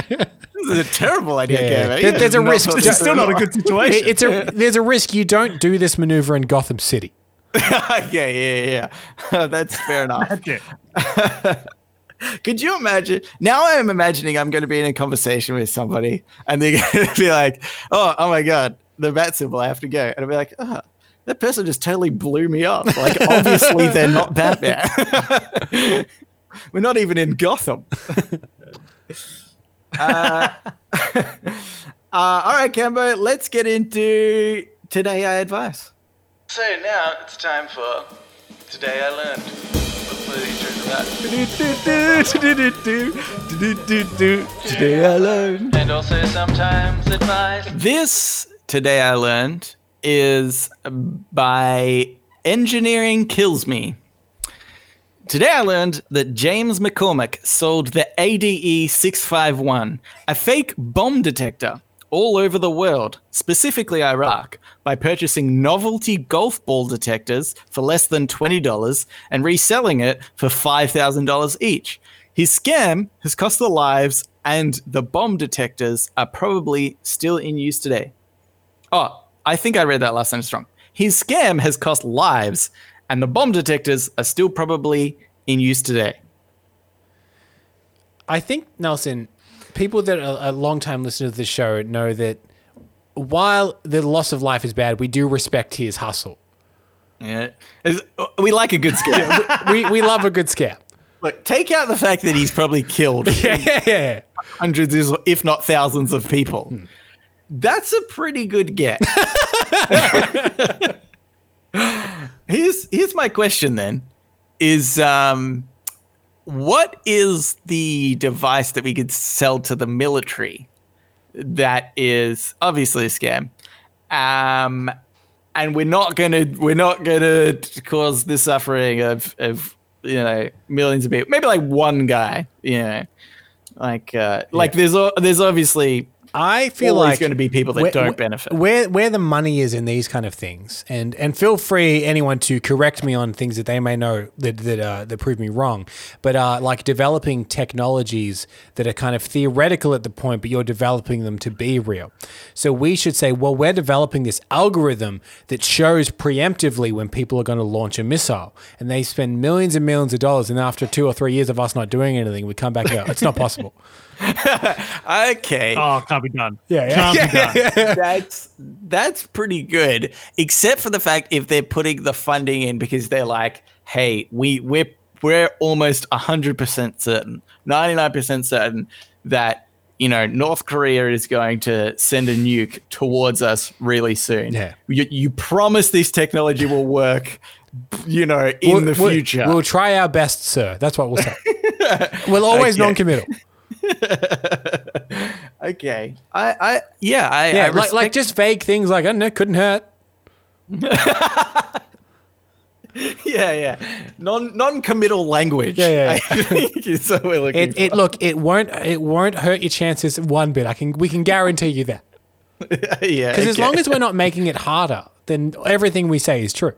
this is a terrible idea, Yeah. Cam. There- there's a risk. It's this Still not a good situation. It's a there's a risk you don't do this maneuver in Gotham City. (laughs) yeah, yeah, yeah. (laughs) That's fair enough. That's it. Could you imagine? Now I'm imagining I'm going to be in a conversation with somebody and they're (laughs) going to be like, oh, oh my God, the bat symbol, I have to go. And I'll be like, oh, that person just totally blew me up. Like, obviously, they're not Batman. (laughs) We're not even in Gotham. (laughs) uh, uh, all right, Cambo, let's get into Today I Advise. So now it's time for Today I Learned. Today I learned. And also sometimes advice. This Today I Learned is by Engineering Kills Me. Today I learned that James McCormick sold the ADE 651, a fake bomb detector, all over the world, specifically Iraq, by purchasing novelty golf ball detectors for less than $20 and reselling it for $5,000 each. His scam has cost the lives, and the bomb detectors are probably still in use today. Oh, I think I read that last sentence wrong. His scam has cost lives, and the bomb detectors are still probably in use today. I think Nelson, people that are a long time listeners to the show know that while the loss of life is bad, we do respect his hustle. Yeah, we like a good scam. we we love a good scare. Look, take out the fact that he's probably killed (laughs) Yeah. hundreds, if not thousands, of people. That's a pretty good get. (laughs) (laughs) here's here's my question then: Is um, what is the device that we could sell to the military that is obviously a scam? Um, and we're not gonna we're not gonna cause the suffering of of you know millions of people. Maybe like one guy, you know, like uh, like there's there's obviously I feel like going to be people that where- don't benefit. Where where the money is in these kind of things, and and feel free anyone to correct me on things that they may know that that uh, that prove me wrong. But uh, like developing technologies that are kind of theoretical at the point, but you're developing them to be real. So we should say, well, we're developing this algorithm that shows preemptively when people are going to launch a missile, and they spend millions and millions of dollars, and after two or three years of us not doing anything, we come back and go, it's not possible. (laughs) (laughs) okay, Oh, can't be done. Yeah, yeah. Can't (laughs) be done. that's that's pretty good, except for the fact if they're putting the funding in because they're like, hey, we we're we're almost hundred percent certain, ninety nine percent certain that you know North Korea is going to send a nuke towards us really soon. Yeah. you, you promise this technology will work. You know, in We'll- the we'll- future. We'll try our best, sir. That's what we'll say. we'll always (laughs) Okay. non-committal. (laughs) okay, I, I, yeah, I, Yeah, I like, like just vague things like, I don't know, couldn't hurt. (laughs) yeah, yeah, non non-committal language. Yeah, yeah, (laughs) I think we're looking It, it look, it won't, it won't hurt your chances one bit. I can, we can guarantee you that. yeah, Because as long as we're not making it harder, then everything we say is true.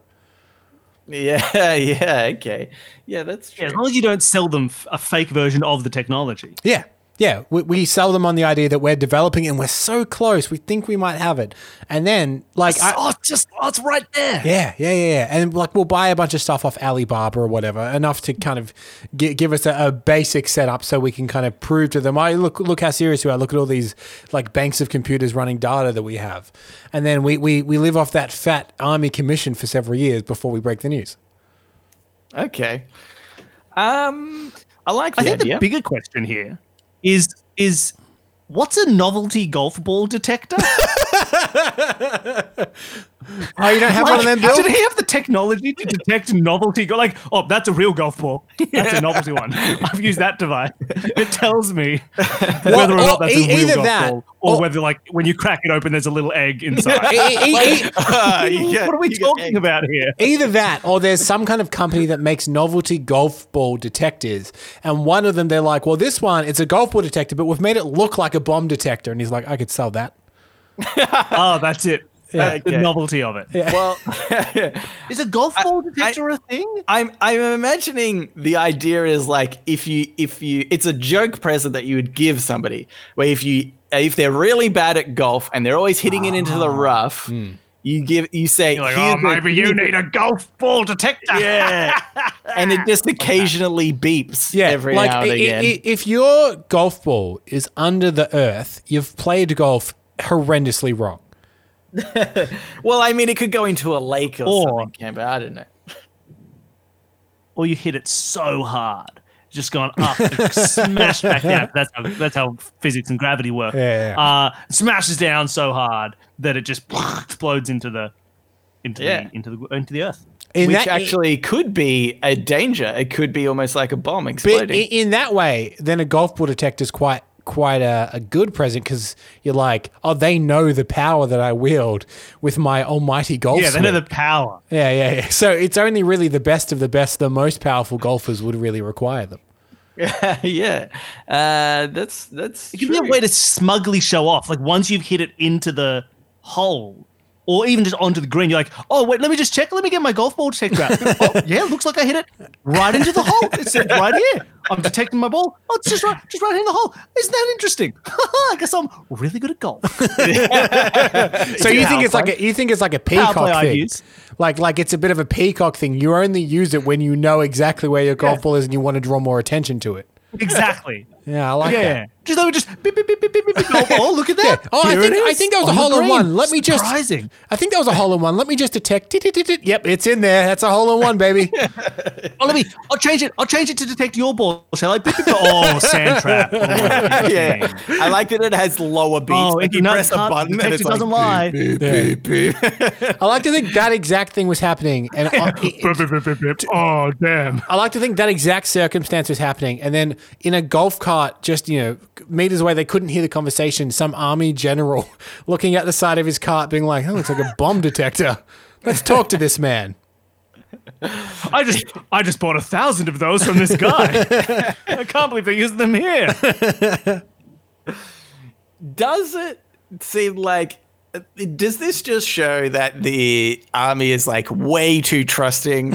yeah, yeah, okay, yeah, that's true. Yeah, as long as you don't sell them a fake version of the technology. Yeah. Yeah, we, we sell them on the idea that we're developing and we're so close, we think we might have it, and then like, I, oh, it's just oh, it's right there. Yeah, yeah, yeah, yeah. And like we'll buy a bunch of stuff off Alibaba or whatever, enough to kind of gi- give us a, a basic setup so we can kind of prove to them, I look look how serious we are. Look at all these like banks of computers running data that we have. And then we we, we live off that fat army commission for several years before we break the news. Okay, um, I like the I think idea. the bigger question here is is what's a novelty golf ball detector? (laughs) Oh, you don't have one of them, Bill? Did he have the technology to detect novelty? Like, oh, that's a real golf ball. That's a novelty one. I've used that device. It tells me whether or or not that's e- a real golf that, ball, or, or- whether like when you crack it open, there's a little egg (laughs) inside. E- e- e- Uh, (laughs) get- what are we talking about here? Either that, or there's some kind of company that makes novelty golf ball detectors, and one of them they're like, "Well, this one it's a golf ball detector, but we've made it look like a bomb detector," and he's like, "I could sell that." Oh, that's it. That's uh, the novelty of it. Is Well, (laughs) is a golf ball detector a thing? I'm I'm imagining the idea is like if you if you it's a joke present that you would give somebody where if you if they're really bad at golf and they're always hitting it into the ah. rough, hmm. you give you say You're like, oh, maybe you here's need a golf ball detector. yeah, (laughs) and it just occasionally beeps every like now and i- i- again. i- if your golf ball is under the earth, you've played golf horrendously wrong. (laughs) well, I mean, it could go into a lake or, Or- something, Ken, but I don't know. (laughs) or you hit it so hard, just gone up, and smashed back down. (laughs) That's how that's how physics and gravity work. Yeah, yeah. Uh, smashes down so hard that it just explodes into the into Yeah. the into the into the earth. In Which that, actually could be a danger. It could be almost like a bomb but exploding. i- in that way, then a golf ball detector is quite quite a, a good present because you're like, oh, they know the power that I wield with my almighty golf Yeah, they know the power. yeah, yeah, yeah. So it's only really the best of the best, the most powerful golfers would really require them. (laughs) yeah, uh, that's that's. It can be a way to smugly show off. Like once you've hit it into the hole, or even just onto the green, you're like, oh wait, let me just check. Let me get my golf ball checked out. (laughs) oh, yeah, looks like I hit it right into the hole. It's right here. I'm detecting my ball. Oh, it's just right, just right in the hole. Isn't that interesting? (laughs) I guess I'm really good at golf. (laughs) So you think it's like a you think it's like a peacock thing, like like it's a bit of a peacock thing. You only use it when you know exactly where your golf ball is and you want to draw more attention to it. exactly. Yeah, I like yeah, that. yeah. Just let me just beep, beep, beep, beep, beep, beep. Oh, oh, look at that. Yeah. Oh, I think I think that was a on the hole in one. Let me just. Surprising. I think that was a hole in one. Let me just detect. tit, tit, tit. Yep, it's in there. That's a hole in one, baby. (laughs) Oh, let me. I'll change it. I'll change it to detect your ball. Shall I? Beep, beep, beep. Oh, (laughs) sand trap. Oh, (laughs) yeah, I like that it has lower beats. Oh, like it you press a button and it's doesn't lie. beep, beep, beep, beep. I like to think that exact thing was happening, and uh, it- oh, damn. I like to think that exact circumstance was happening, and then in a golf cart, just you know, meters away, they couldn't hear the conversation. Some army general (laughs) looking at the side of his cart, being like, "Oh, looks like a bomb detector. Let's talk to this man." I just, I just bought a thousand of those from this guy. (laughs) I can't believe they're using them here. (laughs) Does it seem like? Does this just show that the army is like way too trusting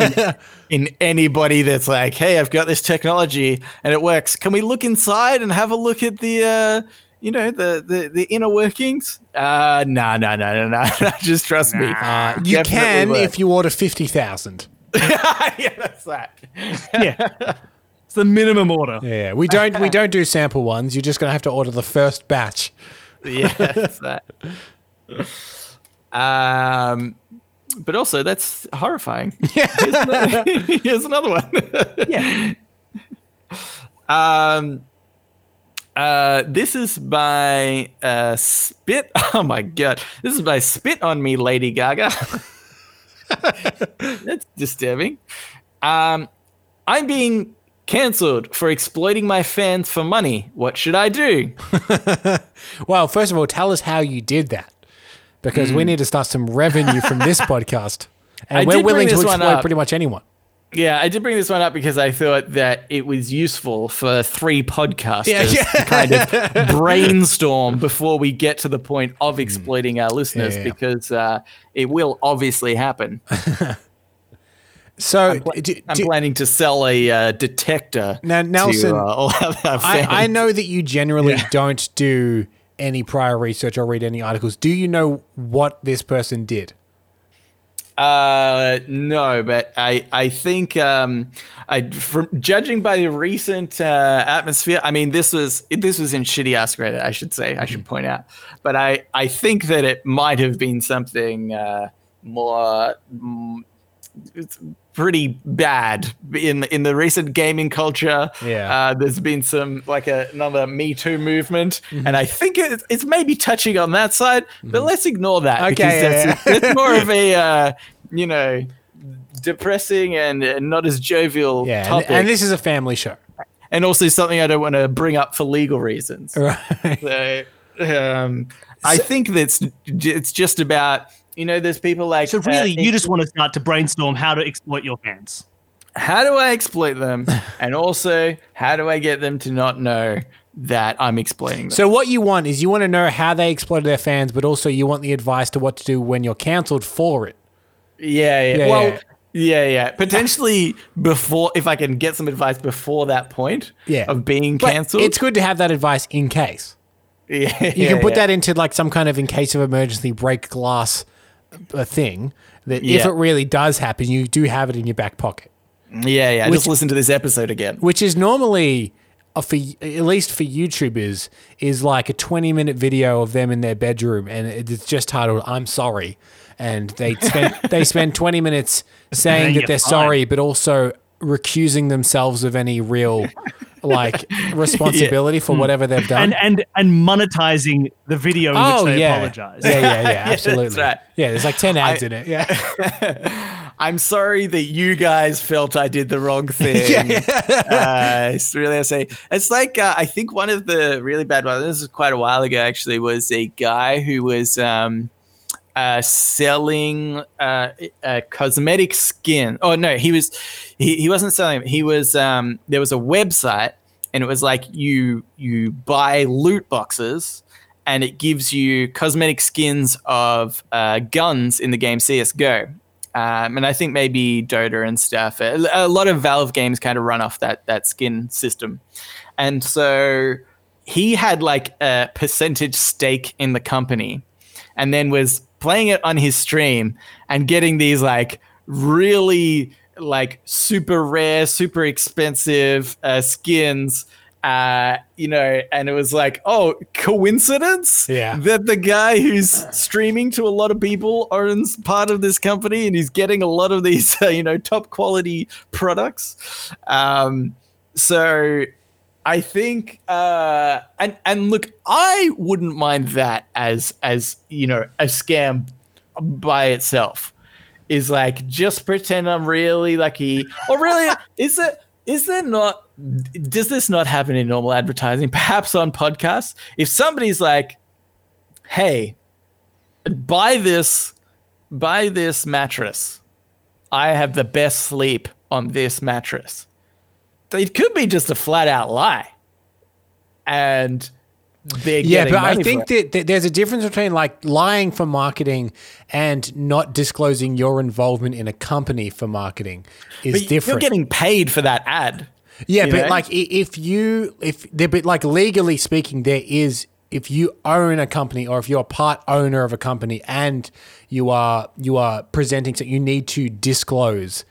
in, (laughs) in anybody that's like, hey, I've got this technology and it works. Can we look inside and have a look at the, uh, you know, the the, the inner workings? Uh, no, no, no, no, no. (laughs) Just trust me. Uh, you can if you order fifty thousand. (laughs) yeah, that's that. Yeah, it's the minimum order. Yeah, we don't we don't do sample ones. You're just gonna have to order the first batch. (laughs) yeah, that's that. Um, but also that's horrifying. (laughs) Here's another, here's another one. (laughs) Yeah. Um, uh, this is by uh, Spit. Oh my god, this is by Spit on Me, Lady Gaga. That's disturbing. Um, I'm being cancelled for exploiting my fans for money. What should I do? (laughs) Well, first of all, tell us how you did that, because we need to start some revenue from this (laughs) podcast, and I we're willing to exploit pretty much anyone. Yeah, I did bring this one up because I thought that it was useful for three podcasters Yeah, yeah. to kind of (laughs) brainstorm before we get to the point of exploiting our listeners yeah. because uh, it will obviously happen. So, Pla- do- I'm planning to sell a uh, detector Now, Nelson, to uh, all our fans. I, I know that you generally don't do any prior research or read any articles. Do you know what this person did? Uh, no, but I I think um, I from judging by the recent uh, atmosphere, I mean this was this was in shitty ass Reddit, I should say, I should point out. But I I think that it might have been something uh, more. Mm, it's pretty bad in in the recent gaming culture. Yeah. uh, there's been some like a, another Me Too movement, and I think it, it's maybe touching on that side. But let's ignore that Okay, because yeah, that's, yeah. that's more of a (laughs) uh, you know depressing and not as jovial Yeah, topic, and this is a family show. and also something I don't want to bring up for legal reasons. Right. So, um, I think that's it's just about you know there's people like So really, uh, you just want to start to brainstorm how to exploit your fans. how do I exploit them, (laughs) and also how do I get them to not know that I'm exploiting them. So what you want is you want to know how they exploited their fans, but also you want the advice to what to do when you're cancelled for it. Yeah, yeah. Yeah, well, yeah. yeah. yeah, Potentially before, if I can get some advice before that point Yeah. of being cancelled. It's good to have that advice in case. (laughs) yeah, You can put that into like some kind of in case of emergency break glass uh, thing that if it really does happen, you do have it in your back pocket. Yeah, yeah. Which- Just listen to this episode again. which is normally for at least for YouTubers is like a 20 minute video of them in their bedroom and it's just titled I'm sorry and they (laughs) spend they spend 20 minutes saying that they're fine. sorry but also recusing themselves of any real like (laughs) responsibility for whatever they've done. and and and monetizing the video in oh which they yeah. apologize. yeah, yeah, (laughs) yeah, absolutely. right. Yeah, there's like ten ads I- in it. Yeah, (laughs) I'm sorry that you guys felt I did the wrong thing. uh, it's really I say it's like uh, I think one of the really bad ones. This is quite a while ago actually. Was a guy who was um, uh, selling uh, uh, cosmetic skin. Oh no, he was he, he wasn't selling. He was um, there was a website and it was like you you buy loot boxes and it gives you cosmetic skins of uh, guns in the game CS:GO. Um, and I think maybe Dota and stuff. A, a lot of Valve games kind of run off that that skin system, and so he had like a percentage stake in the company, and then was playing it on his stream and getting these like really like super rare, super expensive uh, skins. Uh, you know, and it was like, oh, coincidence? Yeah. That the guy who's streaming to a lot of people owns part of this company and he's getting a lot of these, uh, (laughs) you know, top quality products. Um, so I think, uh, and and look, I wouldn't mind that as as you know a scam by itself. Is like just pretend I'm really lucky, or really (laughs) is it? Is there not? Does this not happen in normal advertising? Perhaps on podcasts, if somebody's like, "Hey, buy this, buy this mattress. I have the best sleep on this mattress." It could be just a flat out lie, and they're yeah, but I think that, that there's a difference between like lying for marketing and not disclosing your involvement in a company for marketing is But different. You're getting paid for that ad. Yeah, but know? like if you if there but like legally speaking, there is if you own a company or if you're a part owner of a company and you are you are presenting so you need to disclose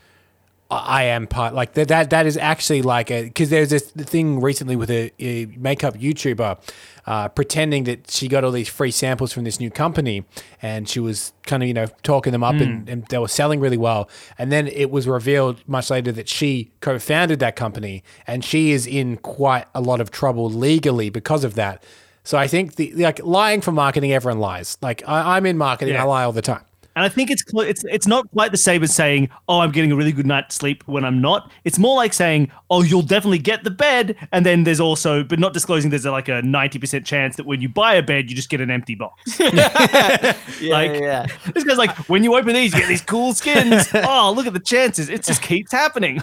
I am part like that. That that is actually like a because there's this thing recently with a, a makeup YouTuber uh, pretending that she got all these free samples from this new company, and she was kind of you know talking them up, and, and they were selling really well. And then it was revealed much later that she co-founded that company, and she is in quite a lot of trouble legally because of that. So I think the like lying for marketing, everyone lies. Like I, I'm in marketing, Yeah. I lie all the time. And I think it's it's it's not quite the same as saying, "Oh, I'm getting a really good night's sleep" when I'm not. It's more like saying, "Oh, you'll definitely get the bed," and then there's also, but not disclosing there's like a ninety percent chance that when you buy a bed, you just get an empty box. (laughs) (laughs) Yeah, Like- yeah. this guy's like, when you open these, you get these cool skins. (laughs) Oh, look at the chances! It just keeps happening.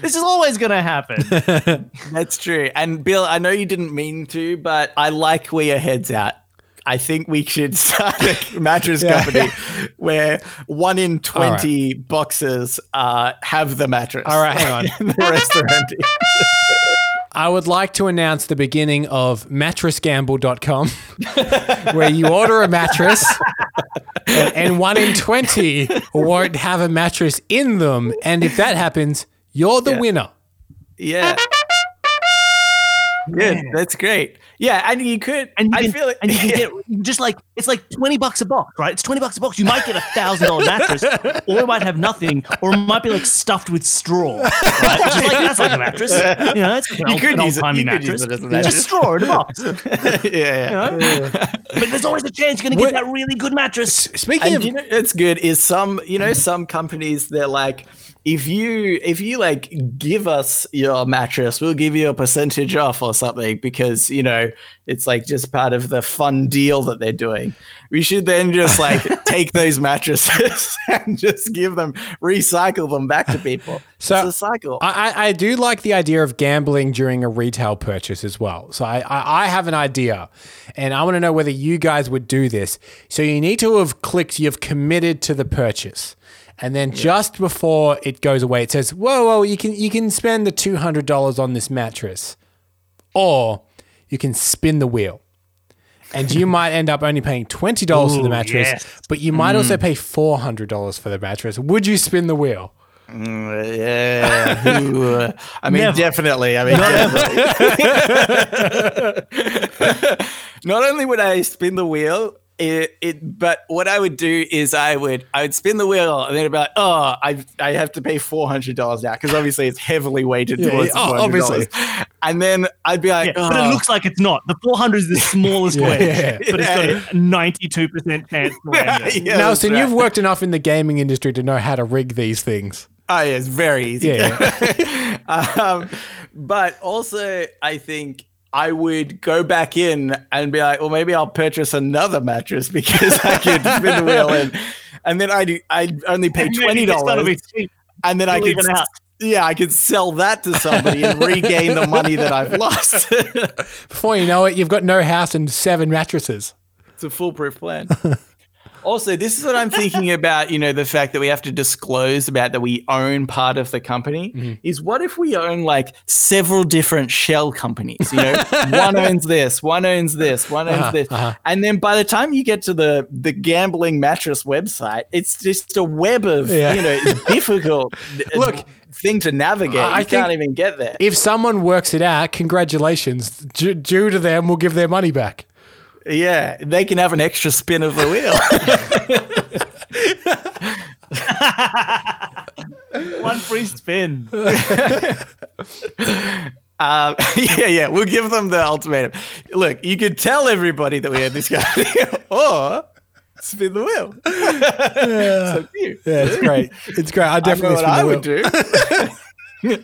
this is always gonna happen. That's true. And Bill, I know you didn't mean to, but I like where your head's at. I think we should (laughs) start a (laughs) mattress Yeah. company where one in 20 boxes uh, have the mattress. All right, hang on. (laughs) The rest are empty. I would like to announce the beginning of mattressgamble.com where you order a mattress and, and one in 20 won't have a mattress in them. And if that happens, you're the Yeah. winner. Yeah. Good. That's great. Yeah, and you could. And you I can, feel like and you can get (laughs) just like it's like twenty bucks a box, right? It's twenty bucks a box. You might get a thousand dollar mattress, (laughs) or it might have nothing, or it might be like stuffed with straw. Right? Which is like that's like a mattress. You know, it's like an You old, could an use it- old-timey use mattress. it mattress. Just straw in a box. (laughs) yeah, yeah. You know? but there's always a chance you're gonna get that really good mattress. Speaking And of you know it's good is some you know mm-hmm. some companies they're like if you if you like give us your mattress we'll give you a percentage off or something because you know it's like just part of the fun deal that they're doing we should then just like (laughs) take those mattresses (laughs) and just give them recycle them back to people So, it's a cycle I, I- do like the idea of gambling during a retail purchase as well. So I, I, I have an idea, and I want to know whether you guys would do this. So you need to have clicked, you've committed to the purchase, and then just before it goes away, it says, "Whoa, whoa! You can you can spend the two hundred dollars on this mattress, or you can spin the wheel." And you might end up only paying twenty dollars for the mattress, yes. but you might also pay four hundred dollars for the mattress. Would you spin the wheel? Mm, yeah Ooh, uh, i mean Never. definitely i mean definitely. (laughs) not only would i spin the wheel it, it but what I would do is I would I would spin the wheel and then I'd be like, oh, I I have to pay four hundred dollars now because obviously it's heavily weighted Yeah, towards yeah, oh, obviously. $400. And then I'd be like, Yeah, but it "Oh." looks like it's not. The 400 is the (laughs) smallest Yeah, wedge, yeah. but it's got a 92% chance to land it. (laughs) Yeah, Nelson, that's you've worked enough in the gaming industry to know how to rig these things. Oh, yeah, it's very easy. Yeah. (laughs) um, but also, I think I would go back in and be like, well, maybe I'll purchase another mattress because I could spin the wheel and (laughs) and then I'd I'd only pay twenty dollars. and then I You'll could yeah, I could sell that to somebody and regain the money that I've lost. (laughs) Before you know it, you've got no house and seven mattresses. it's a foolproof plan. (laughs) Also, this is what I'm thinking (laughs) about, you know, the fact that we have to disclose about that we own part of the company mm-hmm. is what if we own like several different shell companies, you know, one (laughs) owns this, one owns this, one owns uh-huh, this. Uh-huh. And then by the time you get to the the gambling mattress website, it's just a web of, Yeah. you know, (laughs) difficult Look, thing to navigate. I you can't even get there. If someone works it out, congratulations. Due, due to them, we'll give their money back. Yeah, they can have an extra spin of the wheel. (laughs) One free spin. (laughs) Um, (laughs) yeah, yeah, we'll give them the ultimatum. Look, you could tell everybody that we had this guy, or spin the wheel. so cute. Yeah, it's great. It's great. I I know definitely what spin I the would wheel.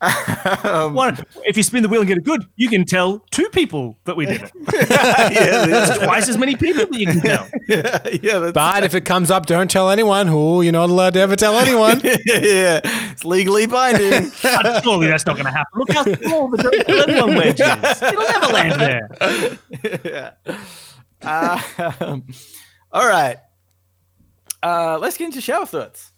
Do. One, if you spin the wheel and get it good, you can tell two people that we did it. (laughs) yeah, (laughs) There's twice as many people that you can tell. (laughs) yeah, yeah, that's, But if it comes up, don't tell anyone. Oh, you're not allowed to ever tell anyone. yeah, yeah, it's legally binding. But surely that's not going to happen. Look how small the Don't Tell Anyone wedge is. It'll never land there. Um, all right, uh, let's get into shower thoughts.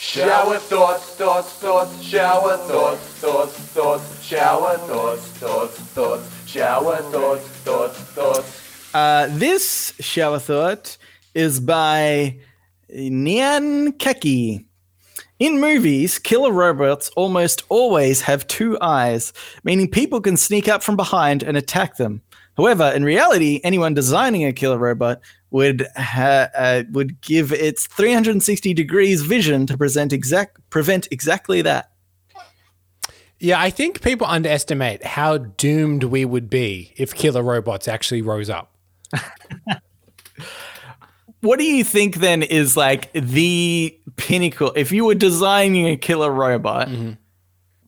Shower thoughts, thoughts, thoughts, shower thoughts, thoughts, thoughts, shower thoughts, thoughts, thoughts, shower thoughts, thoughts, thoughts. Uh, this shower thought is by Nian Keki. In movies, killer robots almost always have two eyes, meaning people can sneak up from behind and attack them. However, in reality, anyone designing a killer robot would ha- uh, would give its 360 degrees vision to present exact prevent exactly that. Yeah, I think people underestimate how doomed we would be if killer robots actually rose up. (laughs) What do you think then is like the pinnacle? If you were designing a killer robot,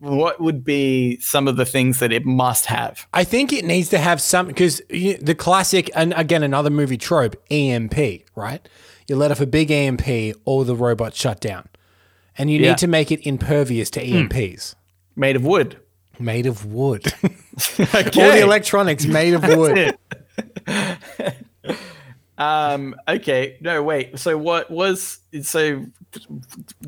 what would be some of the things that it must have? I think it needs to have some because the classic, and again, another movie trope, EMP, right? You let off a big EMP, all the robots shut down. And you Yeah. need to make it impervious to hmm. EMPs. Made of wood. Made of wood. (laughs) All the electronics made of wood. (laughs) Um, okay. No, wait. So what was so?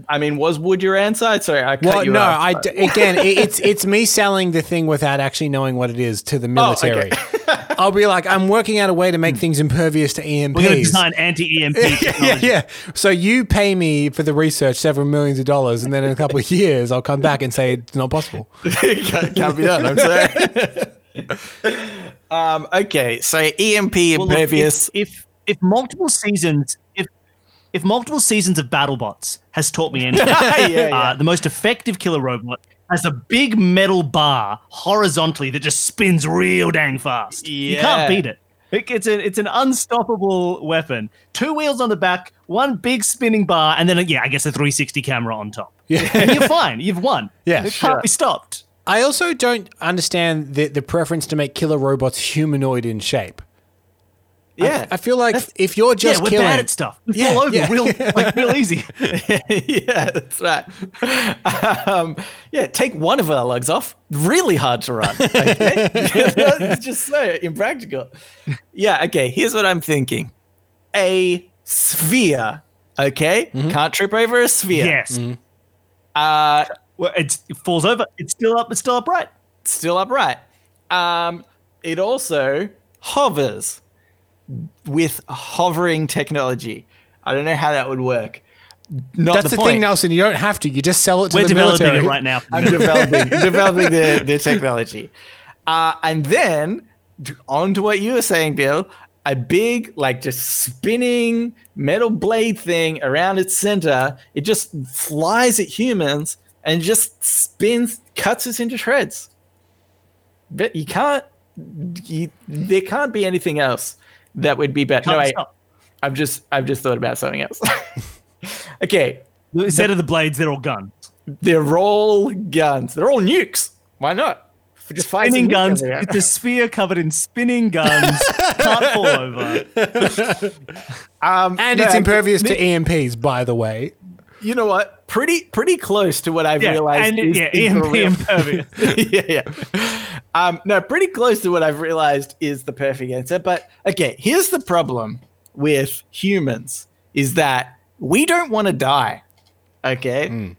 I mean, was wood your answer? Sorry, I cut Well, you no, off. I d- again, it, it's it's me selling the thing without actually knowing what it is to the military. Oh, okay. (laughs) I'll be like, I'm working out a way to make things impervious to EMPs. We're going to design anti-EMP (laughs) yeah, yeah. So you pay me for the research several millions of dollars, and then in a couple of years, I'll come back and say it's not possible. (laughs) can't, can't be done. I'm sorry. um, okay. So EMP Well, look, impervious. if, if if multiple seasons, if if multiple seasons of BattleBots has taught me anything, yeah, (laughs) yeah. Uh, the most effective killer robot has a big metal bar horizontally that just spins real dang fast. Yeah. You can't beat it. It- It's an it's an unstoppable weapon. Two wheels on the back, one big spinning bar, and then yeah, I guess a 360 camera on top. Yeah. And you're fine. You've won. (laughs) Yeah, it sure. can't be stopped. I also don't understand the the preference to make killer robots humanoid in shape. Yeah. I feel like if you're just yeah, we're killing, bad at stuff. We Yeah, fall over yeah. real (laughs) like real easy. (laughs) yeah, that's right. Um, yeah, take one of our legs off. Really hard to run. Okay? it's (laughs) just so impractical. Yeah, okay, here's what I'm thinking a sphere. Okay? Can't trip over a sphere. Yes. Uh, Well, it's, it falls over. It's still up. It's still upright. still upright. Um, it also hovers with hovering technology. I don't know how that would work. Not That's the, the, thing, Nelson. You don't have to. You just sell it to We're the developing military. it right now. I'm developing developing the, the technology. Uh, and then on to what you were saying, Bill, a big, like just spinning metal blade thing around its center. It just flies at humans and just spins, cuts us into shreds. But you can't, you, there can't be anything else that would be better. No, I, I've just, I've just thought about something else. (laughs) okay, Instead of the blades, they're all guns. they're all guns. They're all nukes. Why not? Just fight Spinning guns. everywhere. It's a sphere covered in spinning (laughs) guns. Can't fall over. (laughs) Um, And no, it's impervious th- to EMPs, by the way. You know what? Pretty pretty close to what I've Yeah, realized. and is, yeah, is the EMP impervious. (laughs) yeah, yeah. Um, no, pretty close to what I've realized is the perfect answer. But okay, here's the problem with humans: is that we don't want to die. Okay,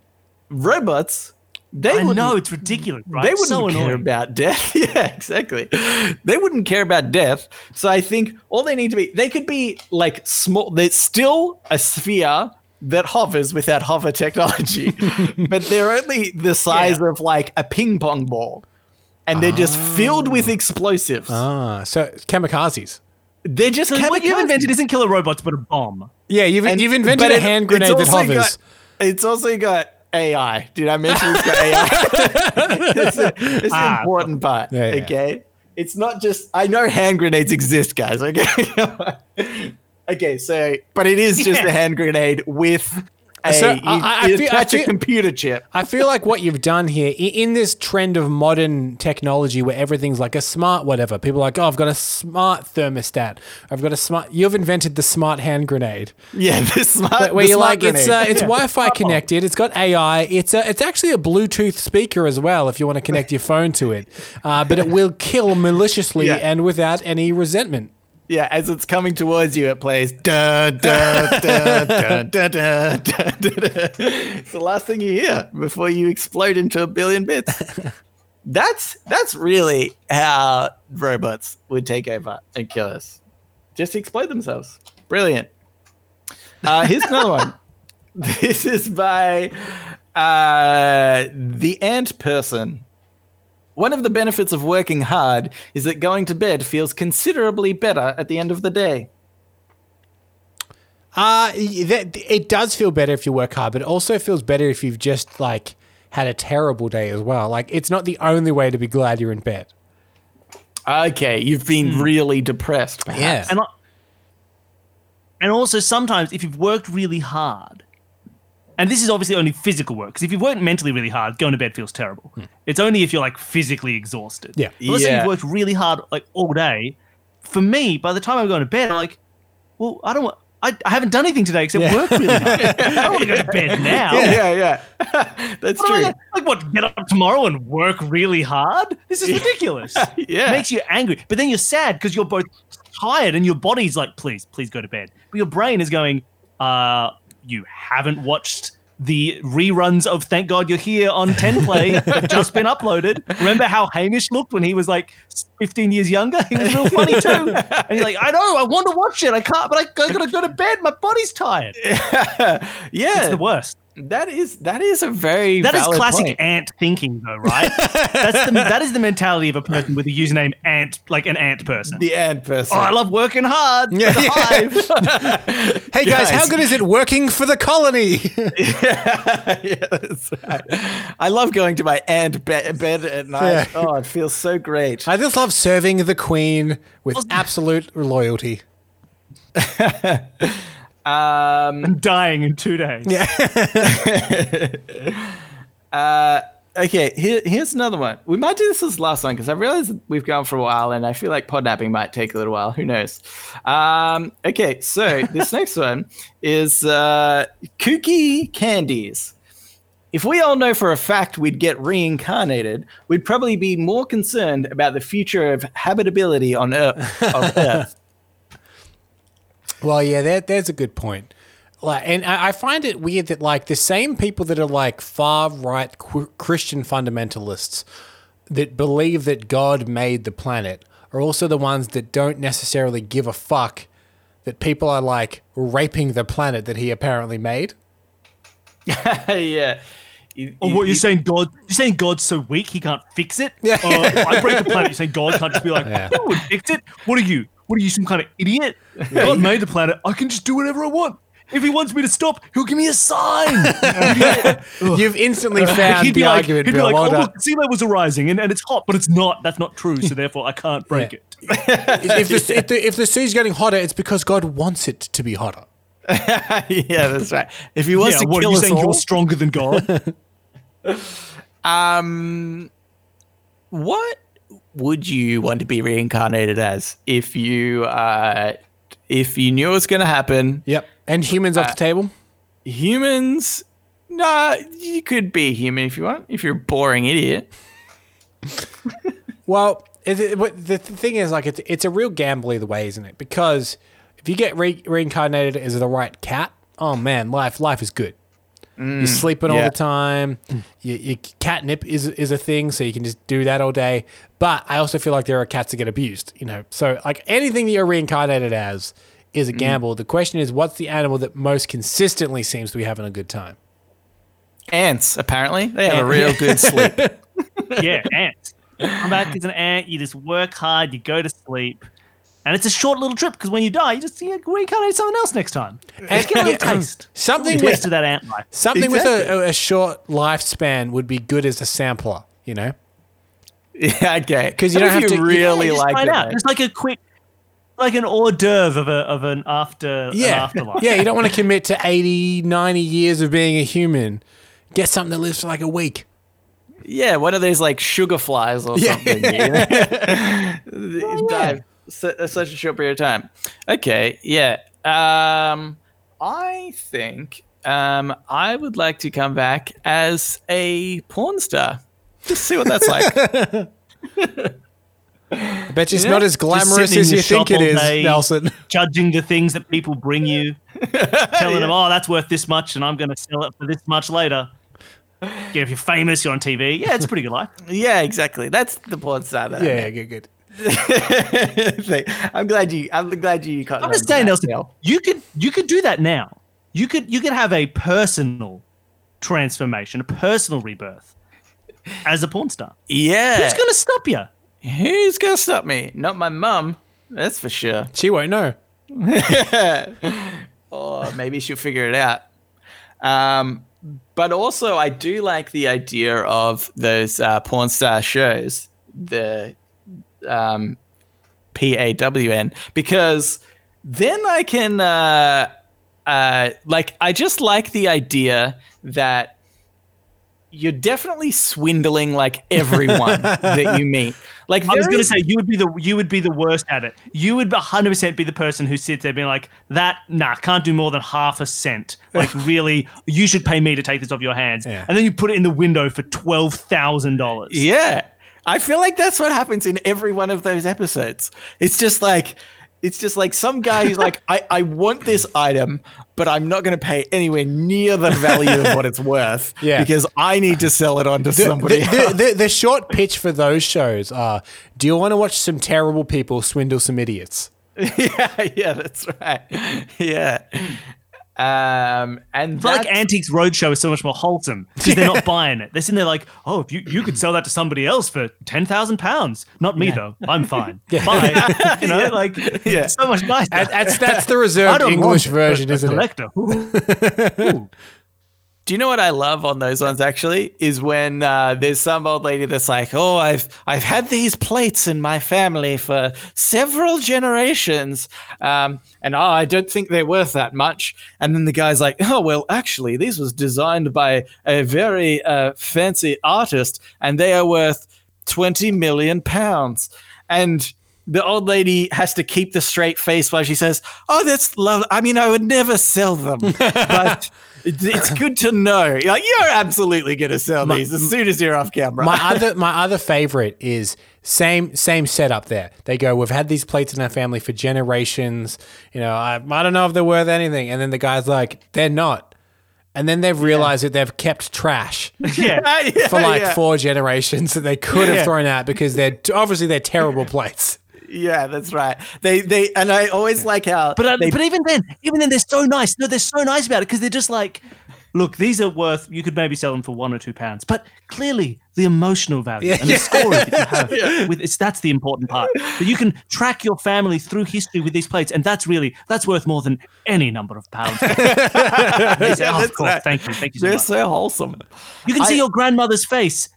robots. They wouldn't- know it's ridiculous, right? They wouldn't so care annoying. about death. (laughs) yeah, exactly. They wouldn't care about death. So I think all they need to be, they could be like small. They're still a sphere that hovers without hover technology, (laughs) but they're only the size of like a ping pong ball, and they're just filled with explosives. Ah, so kamikazes. they're just So what you've invented isn't killer robots, but a bomb. Yeah, you've, And- you've invented a it- hand it's grenade that hovers. got- it's also got AI. Did I mention it's got AI? (laughs) it's a, it's an Ah. important part. Yeah, yeah. Okay. It's not just I know hand grenades exist, guys. Okay. (laughs) okay, so but it is just Yeah. a hand grenade with a So, you, I- I- I feel- I attach a feel- computer chip. I feel like what you've done here in this trend of modern technology where everything's like a smart whatever. People are like, oh, I've got a smart thermostat. I've got a smart. You've invented the smart hand grenade. Yeah, this smart. Where the you're smart like, it's grenade. uh, it's Wi-Fi connected. It's got AI. It's a, it's actually a Bluetooth speaker as well if you want to connect your phone to it. Uh, but it will kill maliciously Yeah. and without any resentment. Yeah, as it's coming towards you, it plays da da da da da da da. It's the last thing you hear before you explode into a billion bits. (laughs) That's that's really how robots would take over and kill us. Just explode themselves. Brilliant. Uh, here's another one. (laughs) This is by uh, the Ant Person. One of the benefits of working hard is that going to bed feels considerably better at the end of the day. Uh, that, it does feel better if you work hard, but it also feels better if you've just like had a terrible day as well. Like it's not the only way to be glad you're in bed. Okay, you've been really depressed. Perhaps. Yeah. And, I- and also sometimes if you've worked really hard, and this is obviously only physical work, because if you've worked mentally really hard, going to bed feels terrible. It's only if you're like physically exhausted. Yeah. But let's say Yeah. you've worked really hard like all day. For me, by the time I'm going to bed, I'm like, well, I don't want. I, I haven't done anything today except Yeah. work really hard. I (laughs) don't want to go to bed now. yeah, yeah. (laughs) That's What am I true. gonna- like what? Get up tomorrow and work really hard? This is ridiculous. (laughs) Yeah. It makes you angry, but then you're sad because you're both tired and your body's like, please, please go to bed. But your brain is going, uh, you haven't watched the reruns of Thank God You're Here on 10 Play that just been uploaded. Remember how Hamish looked when he was like 15 years younger? He was real funny too. (laughs) And you're like, I know, I want to watch it. I can't, but I, I gotta go to bed. My body's tired. (laughs) It's yeah, the worst. that is that is a very That is classic point. ant thinking, though, right? That's the that is the mentality of a person with a username ant, like an ant person. The ant person. oh, I love working hard. Yeah. The hive. (laughs) Hey guys, how good is it working for the colony? yes. I love going to my ant be- bed at night. Yeah. Oh, it feels so great. I just love serving the queen with (laughs) absolute loyalty. Um, I'm dying in two days. Yeah. (laughs) uh, okay, here, here's another one. We might do this as the last one because I realize we've gone for a while and I feel like podnapping might take a little while. Who knows? Um, okay, so this (laughs) next one is uh, kooky candies. If we all know for a fact we'd get reincarnated, we'd probably be more concerned about the future of habitability on Earth. (laughs) Earth. Well, yeah, that there's a good point. Like, and I I find it weird that like the same people that are like far right qu- Christian fundamentalists that believe that God made the planet are also the ones that don't necessarily give a fuck that people are like raping the planet that he apparently made. (laughs) yeah. You- Or you- what you're you- saying? God, you're saying God's so weak he can't fix it? Yeah. Or I break the planet. You're saying God can't just be like, Yeah. "You would fix it." What are you? What are you, some kind of idiot? God made the planet. I can just do whatever I want. If he wants me to stop, he'll give me a sign. (laughs) You've instantly found he'd the be like, argument, he'd be Bill. like, well "Oh done. look, sea levels are rising, and, and it's hot, but it's not. That's not true. So (laughs) therefore, I can't break Yeah. it." (laughs) if, the, if, the, if the sea's getting hotter, it's because God wants it to be hotter. yeah, that's right. If he wants Yeah, to what are kill you us saying? all, You're stronger than God? (laughs) um, what would you want to be reincarnated as if you uh if you knew it was going to happen? Yep. And humans off the table? Humans, nah, you could be a human if you want. If you're a boring idiot. (laughs) Well, it, it- what- the thing is, like, it's, it's a real gamble either way, isn't it? Because if you get re- reincarnated as the right cat, oh man, life life is good. You're mm. sleeping all the time. Your, your catnip is is a thing, so you can just do that all day. But I also feel like there are cats that get abused, you know. So like anything that you're reincarnated as is a mm-hmm. gamble. The question is, what's the animal that most consistently seems to be having a good time? Ants, apparently, they have a real (laughs) good sleep. yeah, ants. Come back as an ant. You just work hard. You go to sleep, and it's a short little trip because when you die, you just you reincarnate someone else next time. Just get a little taste. (laughs) Something Taste with of that ant life. something Exactly. with a, a short lifespan would be good as a sampler. You know. (laughs) yeah, okay. 'Cause you What don't if have to- really Yeah, like find it. out. mate? Just like a quick, like an hors d'oeuvre of a of an after an Yeah. afterlife. Yeah, you don't want to commit to 80, 90 years of being a human. Get something that lives for like a week. Yeah, one of those like sugar flies or Yeah. something. you know? (laughs) Dive su- such a short period of time. Okay, yeah. Um, I think um, I would like to come back as a pawn star. Just see what that's like. (laughs) I bet you it's Yeah. not as glamorous as you think shop it all is, day. Nelson. (laughs) Judging the things that people bring you, (laughs) telling them, "Oh, that's worth this much, and I'm going to sell it for this much later." Yeah, if you're famous, you're on TV. Yeah, it's a pretty good life. yeah, exactly. That's the porn star. That I Yeah, good, good. Thing. I'm glad you. I'm glad you caught. I'm on just to saying, that, Nelson, you could you could do that now. You could you could have a personal transformation, a personal rebirth as a porn star. Yeah. Who's going to stop you? Who's gonna stop me? Not my mum. That's for sure. She won't know. (laughs) or maybe she'll figure it out. Um, but also, I do like the idea of those uh, pawn star shows, the um, PAWN, because then I can, uh, uh, like, I just like the idea that you're definitely swindling like everyone (laughs) that you meet. Like, I was going to say you would be the you would be the worst at it. You would 100 percent be the person who sits there being like, "That nah, can't do more than half a cent. Like, (laughs) really, you should pay me to take this off your hands." Yeah. And then you put it in the window for twelve thousand dollars. Yeah. I feel like that's what happens in every one of those episodes. It's just like it's just like some guy who's like, (laughs) I, I want this item, but I'm not gonna pay anywhere near the value of what it's (laughs) worth. Yeah. Because I need to sell it on to The, somebody the, the, the short pitch for those shows are do you want to watch some terrible people swindle some idiots? (laughs) yeah, yeah, that's right. Yeah. Um and I feel like Antiques Roadshow is so much more wholesome because they're not (laughs) buying it. They're sitting there like, oh, if you, you could sell that to somebody else for ten thousand pounds. Not me though. I'm (laughs) fine. Bye. (laughs) you know, like Yeah. so much nicer. That's, that's the I reserved don't English version, a, a isn't it? collector. Ooh. Ooh. Do you know what I love on those ones actually is when uh, there's some old lady that's like, "Oh, I've I've had these plates in my family for several generations, um, and oh, I don't think they're worth that much." And then the guy's like, "Oh, well, actually, these was designed by a very uh, fancy artist, and they are worth twenty million pounds." And the old lady has to keep the straight face while she says, "Oh, that's love. I mean, I would never sell them, (laughs) but." It's it's good to know. You're Like you're absolutely gonna sell these as soon as you're off camera. my (laughs) other my other favorite is same same setup there. They go, we've had these plates in our family for generations. You know, I, I don't know if they're worth anything. And then the guy's like, they're not. And then they've realized that they've kept trash Yeah. (laughs) Yeah, for like yeah. four generations that they could have Yeah. thrown out because they're obviously they're terrible plates. Yeah, that's right. They they and I always like how But uh, they, but even then, even then, they're so nice. No, they're so nice about it because they're just like, look, these are worth. You could maybe sell them for one or two pounds, but clearly the emotional value and the story that you have (laughs) with it's that's the important part. That you can track your family through history with these plates, and that's really that's worth more than any number of pounds. (laughs) Say, "Oh, of course, right. thank you, thank you so They're much. so wholesome. You can see your grandmother's face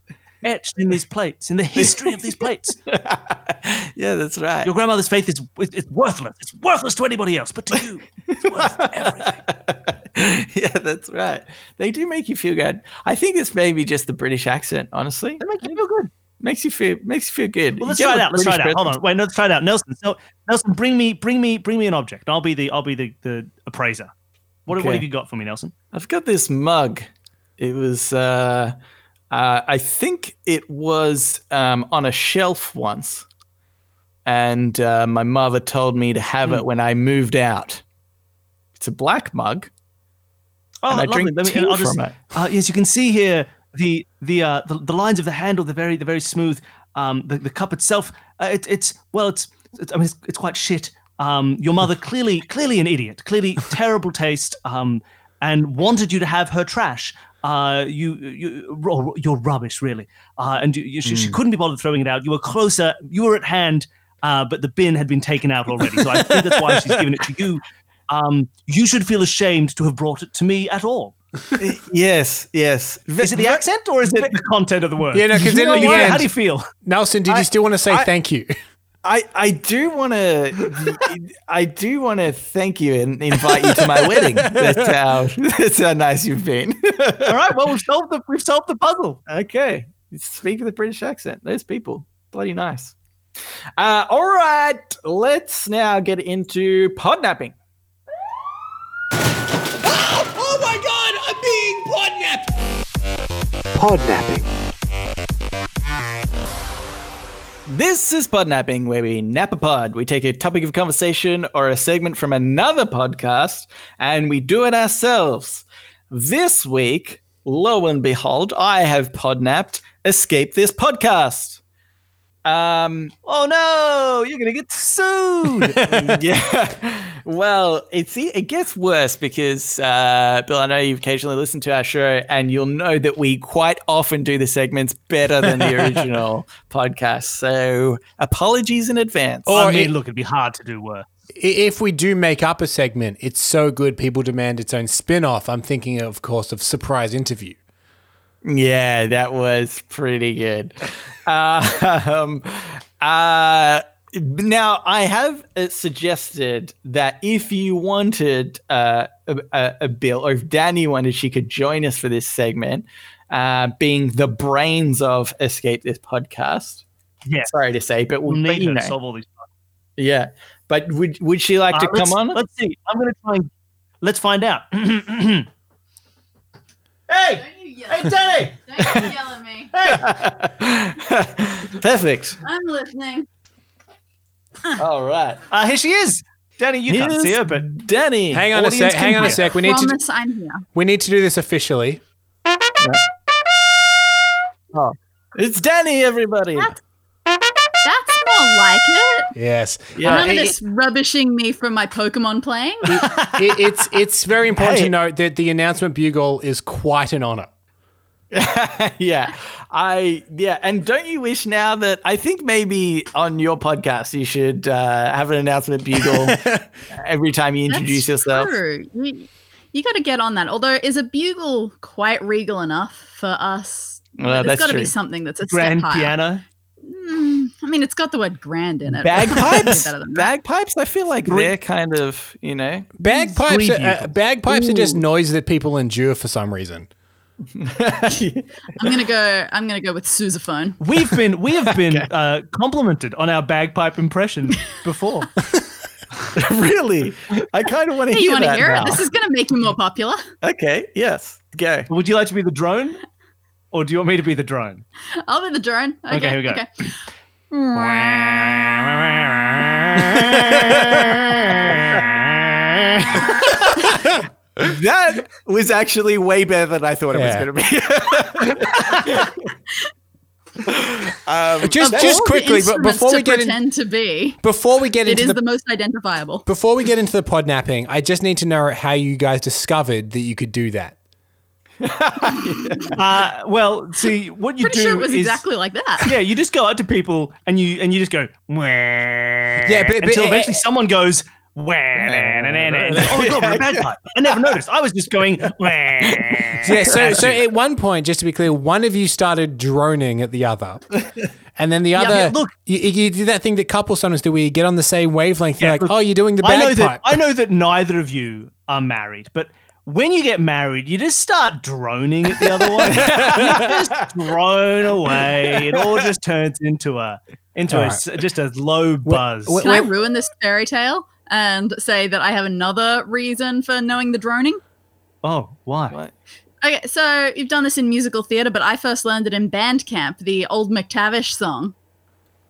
etched in these plates, in the history of these plates. (laughs) Yeah, that's right. Your grandmother's faith is it- it's worthless. It's worthless to anybody else, but to you, it's worth everything. (laughs) yeah, that's right. They do make you feel good. I think it's maybe just the British accent, honestly. They make you feel good. Makes you feel makes you feel good. Well, let's try it out. Let's try it British out. Hold on. Wait, no, let's try it out. Nelson, so, Nelson, bring me, bring me, bring me an object. I'll be the, I'll be the, the appraiser. What, what have you got for me, Nelson? I've got this mug. It was uh uh I think it was um on a shelf once. And uh, my mother told me to have Hmm. it when I moved out. It's a black mug. Oh, And I lovely. drink Let me, tea just, from it. Uh, yes, you can see here the the, uh, the the lines of the handle. The very the very smooth. Um, the, the cup itself. Uh, it, it's well, it's, it's I mean, it's, it's quite shit. Um, your mother (laughs) clearly clearly an idiot. Clearly terrible taste. Um, and wanted you to have her trash. Uh, you you ro- you're rubbish, really. Uh, and you, you, she, Hmm. she couldn't be bothered throwing it out. You were closer. You were at hand. Uh, but the bin had been taken out already. So I think that's why she's given it to you. Um, you should feel ashamed to have brought it to me at all. (laughs) Yes, yes. Is it the accent or is it the content of the word? Yeah, no, 'cause then at the How- how do you feel? Nelson, did you still want to say I- thank you? (laughs) I, I do want to I do want to thank you and invite you to my wedding. (laughs) That's how that's how nice you've been. All right, well we've solved the we've solved the puzzle. okay, speak with a British accent. Those people, bloody nice. Uh, all right, let's now get into podnapping. (gasps) Oh my god, I'm being podnapped! Podnapping. This is podnapping, where we nap a pod. We take a topic of conversation or a segment from another podcast, and we do it ourselves. This week, lo and behold, I have podnapped Escape This Podcast. Um, Oh no, you're gonna get sued. (laughs) yeah. Well, it's it gets worse because uh, Bill, I know you've occasionally listened to our show, and you'll know that we quite often do the segments better than the original (laughs) podcast. So apologies in advance. Or I mean, it- look, it'd be hard to do worse. If we do make up a segment, it's so good people demand its own spin off. I'm thinking, of course, of Surprise Interview. Yeah, that was pretty good. Uh, um, uh, now, I have uh, suggested that if you wanted uh, a, a, a Bill, or if Dani wanted, she could join us for this segment, uh, being the brains of Escape This podcast. Yeah. Sorry to say, but, We'll but need you her know, to solve all these. Problems. Yeah. But would would she like Uh, to come on? Let's see. I'm gonna try. And, let's find out. (clears throat) Hey, hey, Dani! Don't you yell at me. Perfect. I'm listening. All right. Uh, here she is. Dani, you can't Here's see her, but Dani. Hang on a sec. Hang on a sec. We need to Promise I'm here. we need to do this officially. Oh, It's Dani, everybody. What? That's more like it. Yes. Yeah. Uh, None of it- this rubbishing me from my Pokemon playing. it- it's it's very important Hey. to note that the announcement bugle is quite an honor. (laughs) yeah. I yeah, and don't you wish now that I think maybe on your podcast you should uh, have an announcement bugle (laughs) every time you introduce That's yourself. True. You, you got to get on that. Although, is a bugle quite regal enough for us? Well, There's that's got to be something that's a grand step piano. Mm, I mean, it's got the word "grand" in it. (laughs) Bagpipes, Better than that. bagpipes. I feel like they're kind of you know. Bagpipes, are, uh, bugles. bagpipes are just noise that people endure for some reason. I'm gonna go. I'm gonna go with sousaphone. We've been we have been (laughs) uh, complimented on our bagpipe impression before. (laughs) (laughs) really, I kind of want to Hey, hear you want to hear now. it? This is gonna make you more popular. okay, yes, go. Would you like to be the drone, or do you want me to be the drone? I'll be the drone. Okay, Okay, here we go. Okay. That was actually way better than I thought it Yeah. was going to be. (laughs) um, Just Of just quickly, but before we get in, pretend to be, before we get it into is the, the most identifiable. before we get into the podnapping, I just need to know how you guys discovered that you could do that. (laughs) Uh, well, see, what you Pretty do sure it was is exactly like that. yeah, you just go out to people and you and you just go yeah, but- but- until eventually someone goes. Wah, nah, nah, nah, nah, nah. (laughs) Oh my god, what a bad guy. I never noticed. I was just going. Wah. Yeah, so so at one point, just to be clear, one of you started droning at the other. And then the other, yeah, look. you, you did that thing that couples sometimes do where you get on the same wavelength. You're like, look, oh, you're doing the I know bagpipe. that I know that neither of you are married, but when you get married, you just start droning at the other one. (laughs) you just drone away. It all just turns into a into a, All s- just a low buzz. Can I ruin this fairy tale and say that I have another reason for knowing the droning? oh, why? What? Okay, so you've done this in musical theatre, but I first learned it in band camp, the old McTavish song.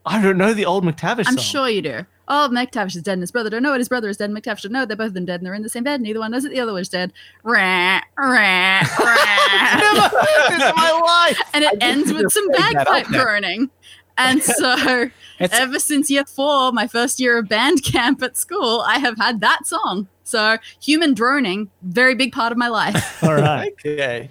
I don't know the old McTavish I'm song. sure you do. Oh, McTavish is dead and his brother don't know it. His brother is dead and McTavish don't know it. They're both of them dead and they're in the same bed. Neither one knows it. The other one's dead. Rah, rah, rah. (laughs) my life. and it ends with some that up bagpipe there. Burning. And (laughs) so, ever since year four, my first year of band camp at school, I have had that song. So, human droning, very big part of my life. (laughs) All right. Okay.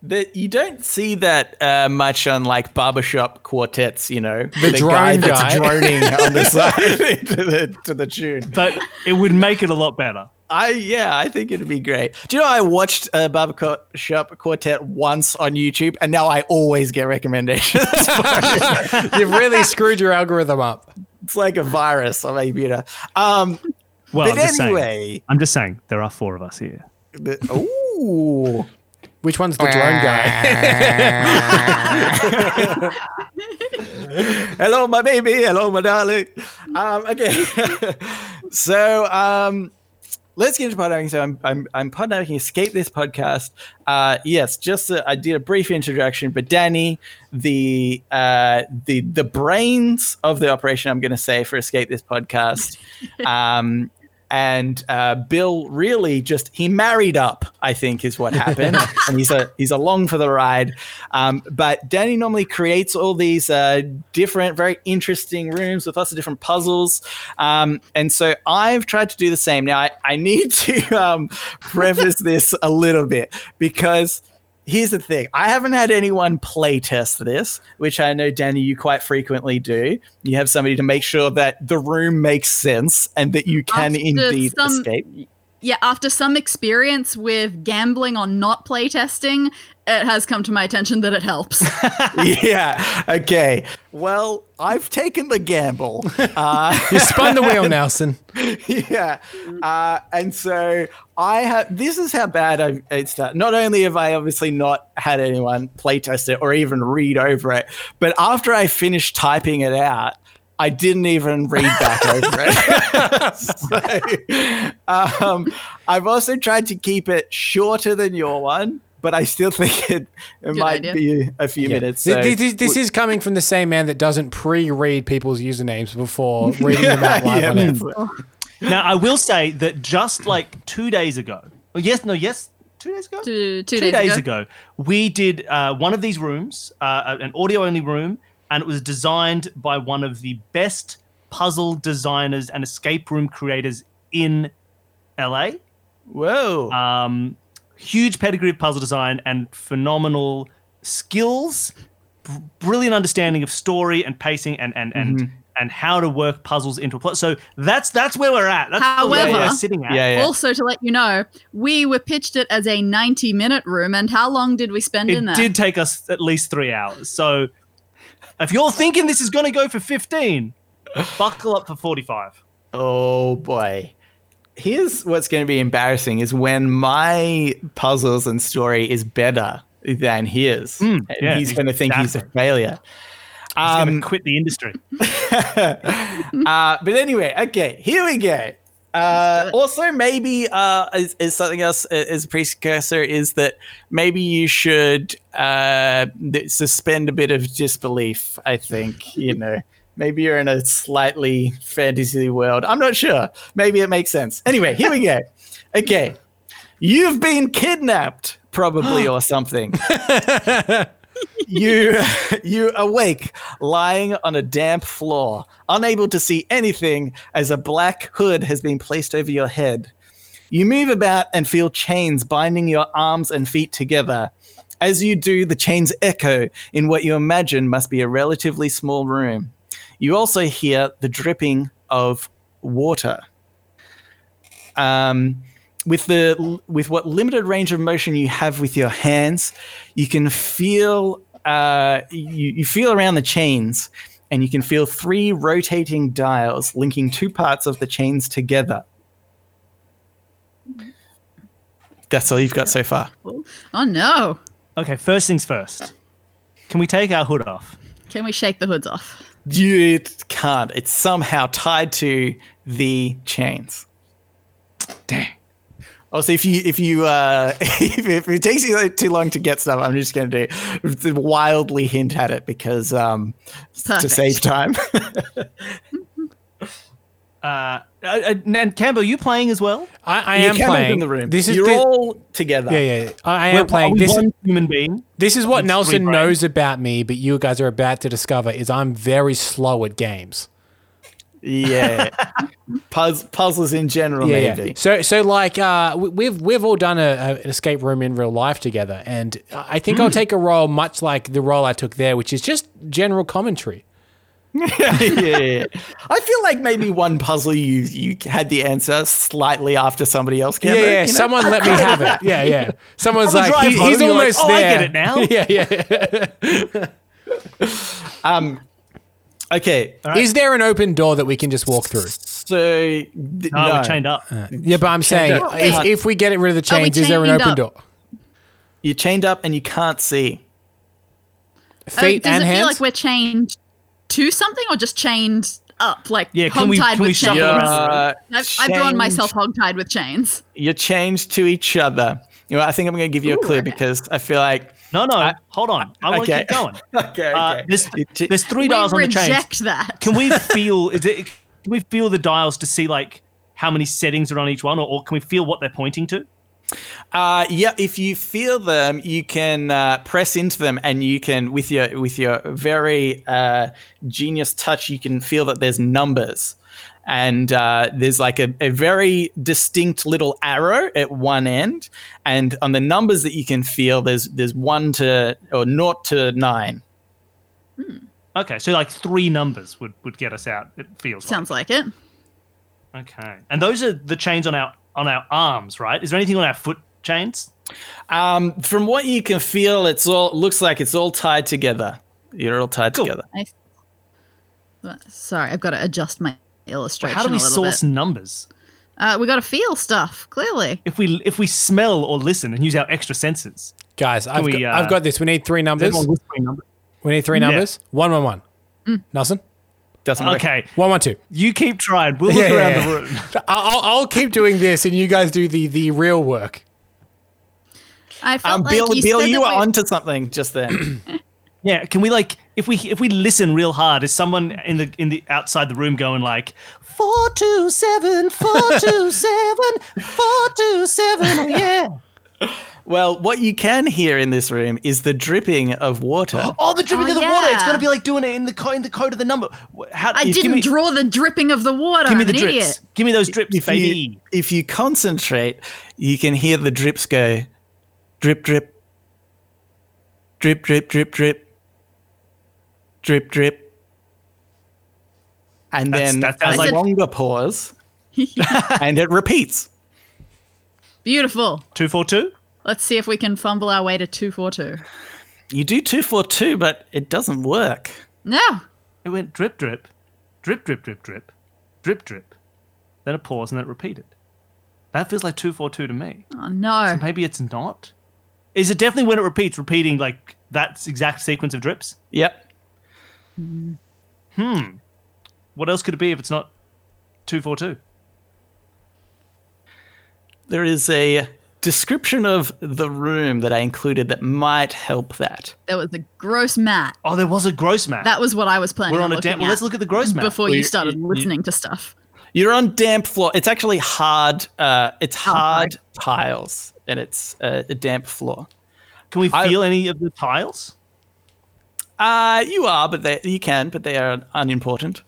That you don't see that uh, much on like barbershop quartets, you know. The, drone guy that's guy. droning on the (laughs) side to the to the tune. But it would make it a lot better. I yeah, I think it'd be great. Do you know I watched a barbershop quartet once on YouTube, and now I always get recommendations. (laughs) You've really screwed your algorithm up. it's like a virus on my computer. Um, Well, but I'm just saying. anyway, I'm just saying there are four of us here. the, ooh. Which one's the drone guy? (laughs) Hello, my baby. Hello, my darling. Um, okay. (laughs) so um, let's get into podnapping. So I'm I'm I'm podnapping Escape this podcast. Uh, yes, just uh, I did a brief introduction, but Dani, the uh, the the brains of the operation, I'm going to say for Escape this podcast. (laughs) Um, and uh, Bill really just he married up, I think, is what happened, (laughs) and he's a he's along for the ride. Um, but Dani normally creates all these uh, different, very interesting rooms with lots of different puzzles, um, and so I've tried to do the same. Now I, I need to (laughs) um, preface this a little bit because here's the thing. I haven't had anyone play test this which i know dani you quite frequently do. You have somebody to make sure that the room makes sense and that you can After indeed some- escape yeah, after some experience with gambling on not playtesting, it has come to my attention that it helps. (laughs) yeah okay well i've taken the gamble (laughs) uh, You spun the wheel, Nelson. (laughs) yeah. Uh, and so I have, this is how bad I, it's done. Not only have I obviously not had anyone playtest it or even read over it, but after I finished typing it out, I didn't even read back over (laughs) it. so, (laughs) um, I've also tried to keep it shorter than your one, but I still think it, it might idea. be a few minutes. So. th- This, this is coming from the same man that doesn't pre-read people's usernames before (laughs) reading them out live Yeah, on air. that's- Now, I will say that just like two days ago, oh, yes, no, yes, two days ago? two, two, two days, days ago. ago, we did uh, one of these rooms, uh, an audio only room, and it was designed by one of the best puzzle designers and escape room creators in LA. Whoa. Um, huge pedigree of puzzle design and phenomenal skills, br- brilliant understanding of story and pacing and and and. And how to work puzzles into a plot. So that's that's where we're at. That's where we're However- sitting at. yeah, yeah. Also, to let you know, we were pitched it as a 90 minute room, and how long did we spend in that? it did take us at least three hours. So if you're thinking this is going to go for 15, buckle up for 45. Oh boy. Here's what's going to be embarrassing is when my puzzles and story is better than his. and yeah, he's going to think he's a failure. I'm Um, going to quit the industry. (laughs) uh, but anyway, okay, here we go. Uh, also, maybe uh, is, is something else as a precursor is that maybe you should uh, suspend a bit of disbelief. I think you know maybe you're in a slightly fantasy world. I'm not sure. Maybe it makes sense. Anyway, here we go. (laughs) Okay, you've been kidnapped, probably (gasps) or something (laughs) you (laughs) you awake lying on a damp floor unable to see anything as a black hood has been placed over your head You move about and feel chains binding your arms and feet together. As you do, the chains echo in what you imagine must be a relatively small room. You also hear the dripping of water. Um, with the with what limited range of motion you have with your hands, you can feel uh, you, you feel around the chains, and you can feel three rotating dials linking two parts of the chains together. That's all you've got so far. Oh no! Okay, first things first. Can we take our hood off? Can we shake the hoods off? You can't. It's somehow tied to the chains. Dang. Also, if you if you uh, (laughs) if, if it takes you too long to get stuff, I'm just going to do wildly hint at it because um, to save time. (laughs) Uh, uh, and Campbell, you playing as well? I, I You am can open playing. the room. This is You're thi- all together. yeah, yeah. I, I We're- am playing. This one human being. this is what Nelson knows about me, but you guys are about to discover is I'm very slow at games. Yeah. (laughs) Puzz- puzzles in general, Yeah, maybe. yeah. So, so like, uh, we- we've we've all done a, a, an escape room in real life together, and I think Hmm. I'll take a role much like the role I took there, which is just general commentary. (laughs) yeah, yeah. I feel like maybe one puzzle you you had the answer slightly after somebody else came. Yeah, yeah. you know? Someone let me have it. Yeah, yeah. Someone's (laughs) like, he- home, he's you're like, almost "Oh, I get it now." yeah, yeah. Um. Okay. Is there an open door that we can just walk through? So th- No, no. we're chained up. Yeah, but I'm saying if, if we get rid of the chains, is there an open up? door? You're chained up and you can't see. Feet Uh, does and it hands. feel like we're chained to something or just chained up? Like Yeah, can we- hogtied can we with shuffle chains? Uh, I've, I've drawn chained- myself hogtied with chains. You're chained to each other. You know, I think I'm going to give you a clue okay. because I feel like. No, no, hold on. I want to okay. keep going. (laughs) Okay. Uh, okay. there's, there's three We dials on the chains. reject that. Can we (laughs) feel? Is it? Can we feel the dials to see like how many settings are on each one, or, or can we feel what they're pointing to? Uh, yeah, if you feel them, you can uh, press into them, and you can, with your with your very uh, genius touch, you can feel that there's numbers, and uh, there's like a, a very distinct little arrow at one end, and on the numbers that you can feel, there's there's one to or naught to nine. Okay, so like three numbers would, would get us out. It feels Sounds like it. Okay, and those are the chains on our on our arms, right? Is there anything on our foot chains? Um, from what you can feel, it's all looks like it's all tied together. You're all tied Cool. together. I, sorry, I've got to adjust my illustration How do we a source bit. numbers? Uh, we got to feel stuff. Clearly, If we if we smell or listen and use our extra senses, Guys, I've, we, got, uh, I've got this. We need three numbers. everyone numbers? We need three Yeah. numbers. One, one, one. Nelson? Doesn't work. Okay, One, one, two. you keep trying. We'll look Yeah, around yeah, the room. (laughs) I'll, I'll keep doing this, and you guys do the the real work. I felt Um, like Bill, you Bill, said you that were we- onto something just then. (clears throat) Yeah, can we like if we if we listen real hard, is someone in the in the outside the room going like four two seven four two seven four two seven? Oh (laughs) yeah. Well, what you can hear in this room is the dripping of water. (gasps) Oh, the dripping Oh, of the water. It's gonna be like doing it in the co- in the code of the number. How, I give didn't me, draw the dripping of the water. Give me I'm the drips. idiot. Give me those drips, if baby. you if you concentrate, you can hear the drips go, drip, drip, drip, drip, drip, drip, drip, drip, and That's- then that sounds a like- longer pause, (laughs) and it repeats. Beautiful. Two four two. Let's see if we can fumble our way to two four two. You do two four two, but it doesn't work. No. It went drip drip, drip drip drip drip, drip drip. Then a pause and then it repeated. That feels like two four two to me. Oh no. Maybe it's not. Is it definitely when it repeats, repeating like that exact sequence of drips? Yep. What else could it be if it's not two four two? There is a description of the room that I included that might help that. There was a gross mat. Oh, there was a gross mat. That was what I was planning We're on on a looking damp. Well, let's look at the gross map. before Well, you you- started you- you- listening to stuff. You're on damp floor. It's actually hard. Uh, it's Oh, hard tiles, and it's uh, a damp floor. Can we I- feel any of the tiles? Uh, you are, but they, you can, but they are unimportant.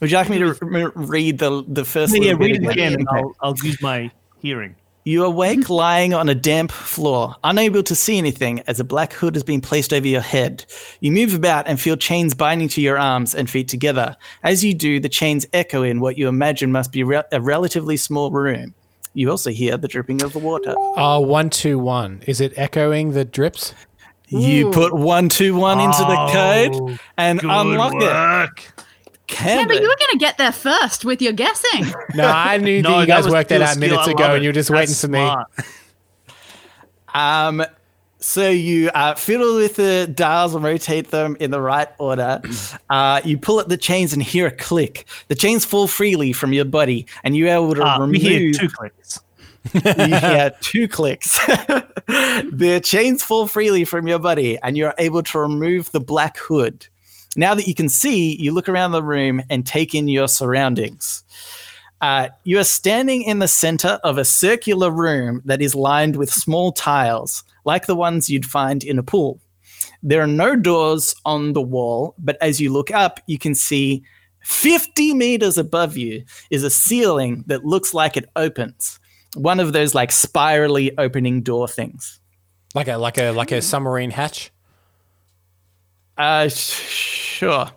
Would you like me to r- read the the first? Yeah, little bit read it again, and I'll, I'll use my hearing. You awake lying on a damp floor, unable to see anything as a black hood has been placed over your head. You move about and feel chains binding to your arms and feet together. As you do, the chains echo in what you imagine must be re- a relatively small room. You also hear the dripping of the water. Oh, one, two, one. Is it echoing the drips? You put one two one into the Oh, code and unlock it. work. Yeah, but you were going to get there first with your guessing. (laughs) No, I knew No, that you guys was worked that out skill. minutes I ago, love and you were just That's waiting for me. smart. (laughs) Um, so you uh, fiddle with the dials and rotate them in the right order. (clears throat) Uh, you pull at the chains and hear a click. The chains fall freely from your body, and you're able to Ah, remove. we hear two clicks. You hear two clicks. (laughs) the chains fall freely from your body, and you're able to remove the black hood. Now that you can see, you look around the room and take in your surroundings. Uh, you are standing in the center of a circular room that is lined with small tiles, like the ones you'd find in a pool. There are no doors on the wall, but as you look up, you can see 50 meters above you is a ceiling that looks like it opens. One of those like spirally opening door things. Like a like a like a submarine hatch. Uh, sh- sure.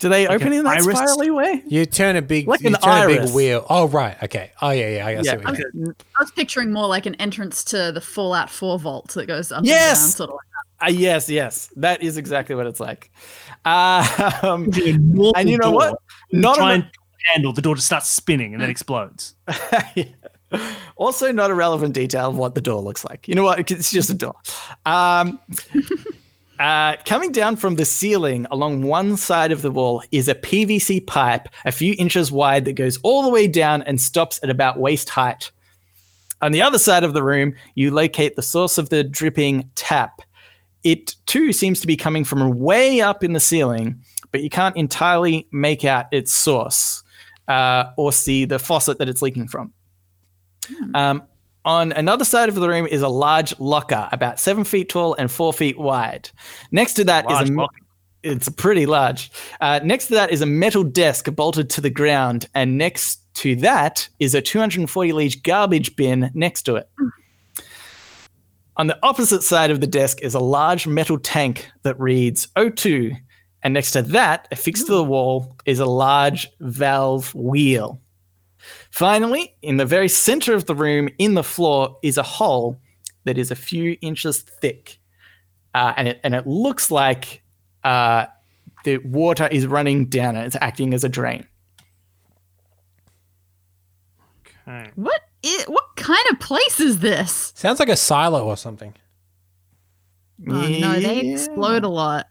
Do they open in that iris? spirally way? You turn a big Like you an turn a big wheel. Oh right, okay. Oh yeah, yeah. I guess Yeah. what you mean. I was picturing more like an entrance to the Fallout 4 vault that goes up Yes! and down, sort of like Uh, yes, yes. That is exactly what it's like. Uh, um, and you know door. what? Not try a, and handle the door just starts spinning and then explodes. (laughs) (laughs) also not a relevant detail of what the door looks like. You know what? It's just a door. Um, (laughs) uh, coming down from the ceiling along one side of the wall is a PVC pipe a few inches wide that goes all the way down and stops at about waist height. On the other side of the room, you locate the source of the dripping tap. It too seems to be coming from way up in the ceiling, but you can't entirely make out its source uh, or see the faucet that it's leaking from. Um, on another side of the room is a large locker, about seven feet tall and four feet wide. Next to that is Large a locker. it's pretty large. Uh, next to that is a metal desk bolted to the ground, and next to that is a 240 litre garbage bin next to it. On the opposite side of the desk is a large metal tank that reads O2, and next to that, affixed to the wall, is a large valve wheel. Finally, in the very center of the room, in the floor, is a hole that is a few inches thick. Uh, and, it, and it looks like uh, the water is running down it. It's acting as a drain. Okay. What i- what kind of place is this? Sounds like a silo or something. Oh no, they explode a lot.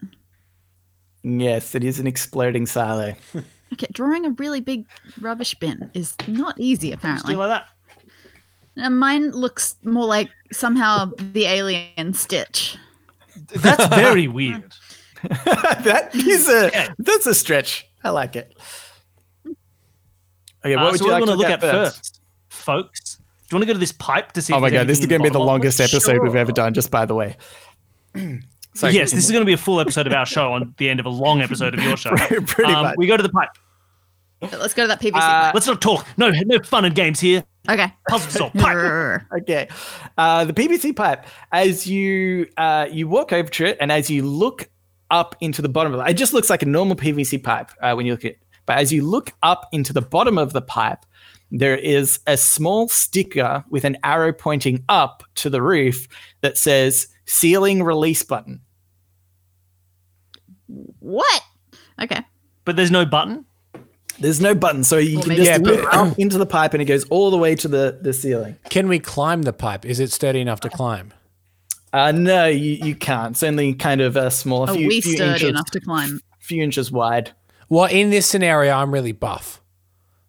Yes, it is an exploding silo. (laughs) Okay, drawing a really big rubbish bin is not easy apparently. Still like that. And mine looks more like somehow the alien Stitch. That's (laughs) very weird. (laughs) that is a that's a stretch. I like it. Okay, what Uh, would so you what like do to you look want at to look at first? first, folks? Do you want to go to this pipe to see? Oh if my god, this is going to be the longest it? episode we've ever done. Just by the way. (clears throat) So yes, this is (laughs) going to be a full episode of our show on the end of a long episode of your show. (laughs) Pretty Um, much. We go to the pipe. Let's go to that PVC. Uh, Let's not talk. No, no fun and games here. okay. Puzzle to solve. (laughs) Pipe. Okay. Uh, the PVC pipe, as you uh, you walk over to it, and as you look up into the bottom of it, it just looks like a normal PVC pipe uh, when you look at it. But as you look up into the bottom of the pipe, there is a small sticker with an arrow pointing up to the roof that says "Ceiling Release Button." What? Okay. But there's no button. There's no button, so you Well, can just Yeah, look but- up into the pipe, and it goes all the way to the the ceiling. Can we climb the pipe? Is it sturdy enough to climb? Uh, no, you, you can't. It's only kind of a small, a Are few, we few sturdy inches, enough to climb? few inches wide. Well, in this scenario, I'm really buff.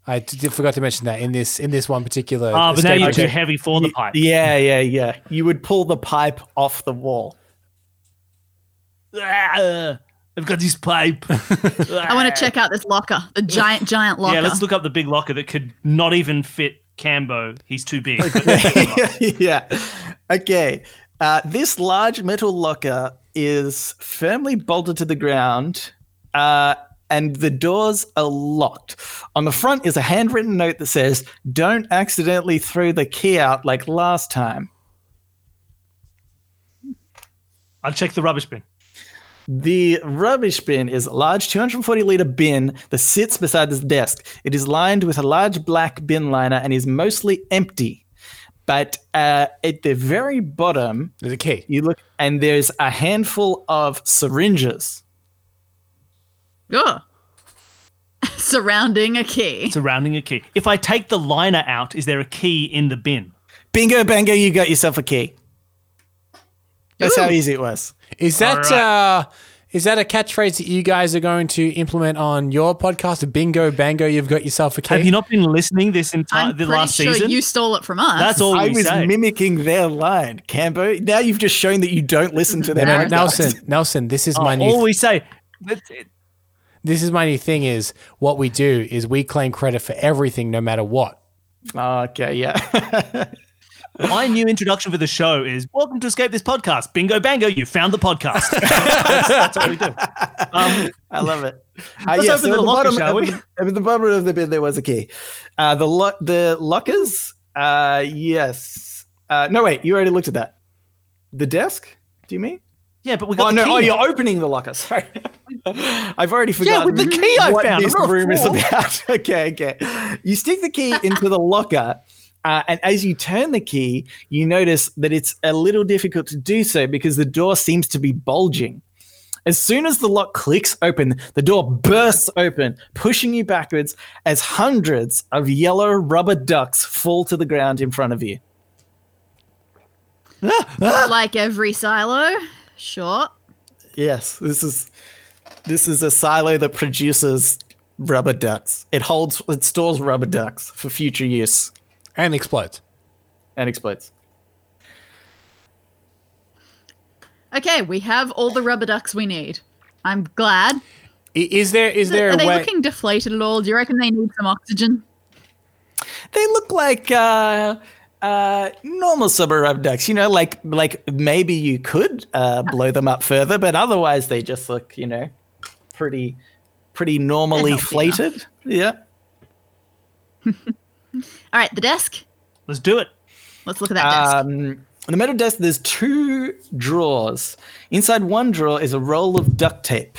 I d- did- forgot to mention that in this in this one particular. Ah, but now escape you're route. too heavy for the pipe. Yeah, yeah, yeah. You would pull the pipe off the wall. Ah, I've got this pipe. (laughs) I want to check out this locker, the giant, giant locker. Yeah, let's look up the big locker that could not even fit Cambo. He's too big. (laughs) (laughs) yeah. Okay. Uh, this large metal locker is firmly bolted to the ground. Uh, and the doors are locked. On the front is a handwritten note that says, Don't accidentally throw the key out like last time. I'll check the rubbish bin. The rubbish bin is a large 240 liter bin that sits beside this desk. It is lined with a large black bin liner and is mostly empty. But uh, at the very bottom, There's a key. you look and there's a handful of syringes. Ugh. (laughs) Surrounding a key. Surrounding a key. If I take the liner out, is there a key in the bin? Bingo, bango, you got yourself a key. That's how easy it was. Is that uh, is that a catchphrase that you guys are going to implement on your podcast? Bingo, bango, you've got yourself a key. Have you not been listening this entire I'm the last sure season? you stole it from us. That's all I was say. mimicking their line, Cambo. Now you've just shown that you don't listen to their No, no. Nelson, Nelson, this is Oh, my new. all we say. That's it. This is my new thing. Is what we do is we claim credit for everything, no matter what. Okay, yeah. (laughs) My new introduction for the show is welcome to Escape This Podcast. Bingo bango, you found the podcast. (laughs) that's, that's what we do. Um, I love it. Uh, Let's yes, open at the locker, bottom, shall we? At the, at the bottom of the bin, there was a key. Uh, the lo- the lockers. Uh, yes. Uh, no, wait. You already looked at that. The desk. Do you mean? Yeah, but we got Oh the no! key Oh, you're opening the locker. (laughs) Sorry, I've already forgotten. with the key I what found this room is about. (laughs) okay, okay. You stick the key into the locker, uh, and as you turn the key, you notice that it's a little difficult to do so because the door seems to be bulging. As soon as the lock clicks open, the door bursts open, pushing you backwards as hundreds of yellow rubber ducks fall to the ground in front of you. like every silo. Sure. Yes, this is this is a silo that produces rubber ducks. It holds it stores rubber ducks for future use And explodes. and explodes. Okay, we have all the rubber ducks we need. I'm glad. Is there is there Are a they way? looking deflated at all? Do you reckon they need some oxygen? They look like uh uh normal summer rubber ducks, you know, like like maybe you could uh blow them up further, but otherwise they just look, you know, pretty pretty normally healthy enough. flated. Yeah. (laughs) All right, the desk. Let's do it. Let's look at that desk. Um, on the metal desk, there's two drawers. Inside one drawer is a roll of duct tape,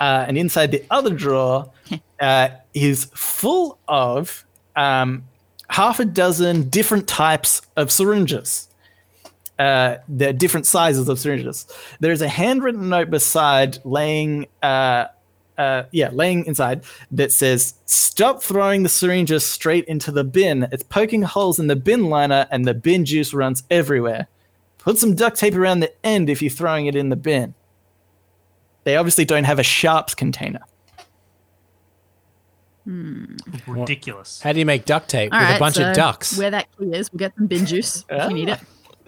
uh, and inside the other drawer (laughs) uh, is full of um, half a dozen different types of syringes. Uh, they're different sizes of syringes. There's a handwritten note beside, laying, uh, uh, yeah, laying inside that says, "Stop throwing the syringes straight into the bin. It's poking holes in the bin liner, and the bin juice runs everywhere. Put some duct tape around the end if you're throwing it in the bin." They obviously don't have a sharps container. Ridiculous. How do you make duct tape All with right, a bunch so of ducks? Where that key is, we'll get some bin juice if you need it.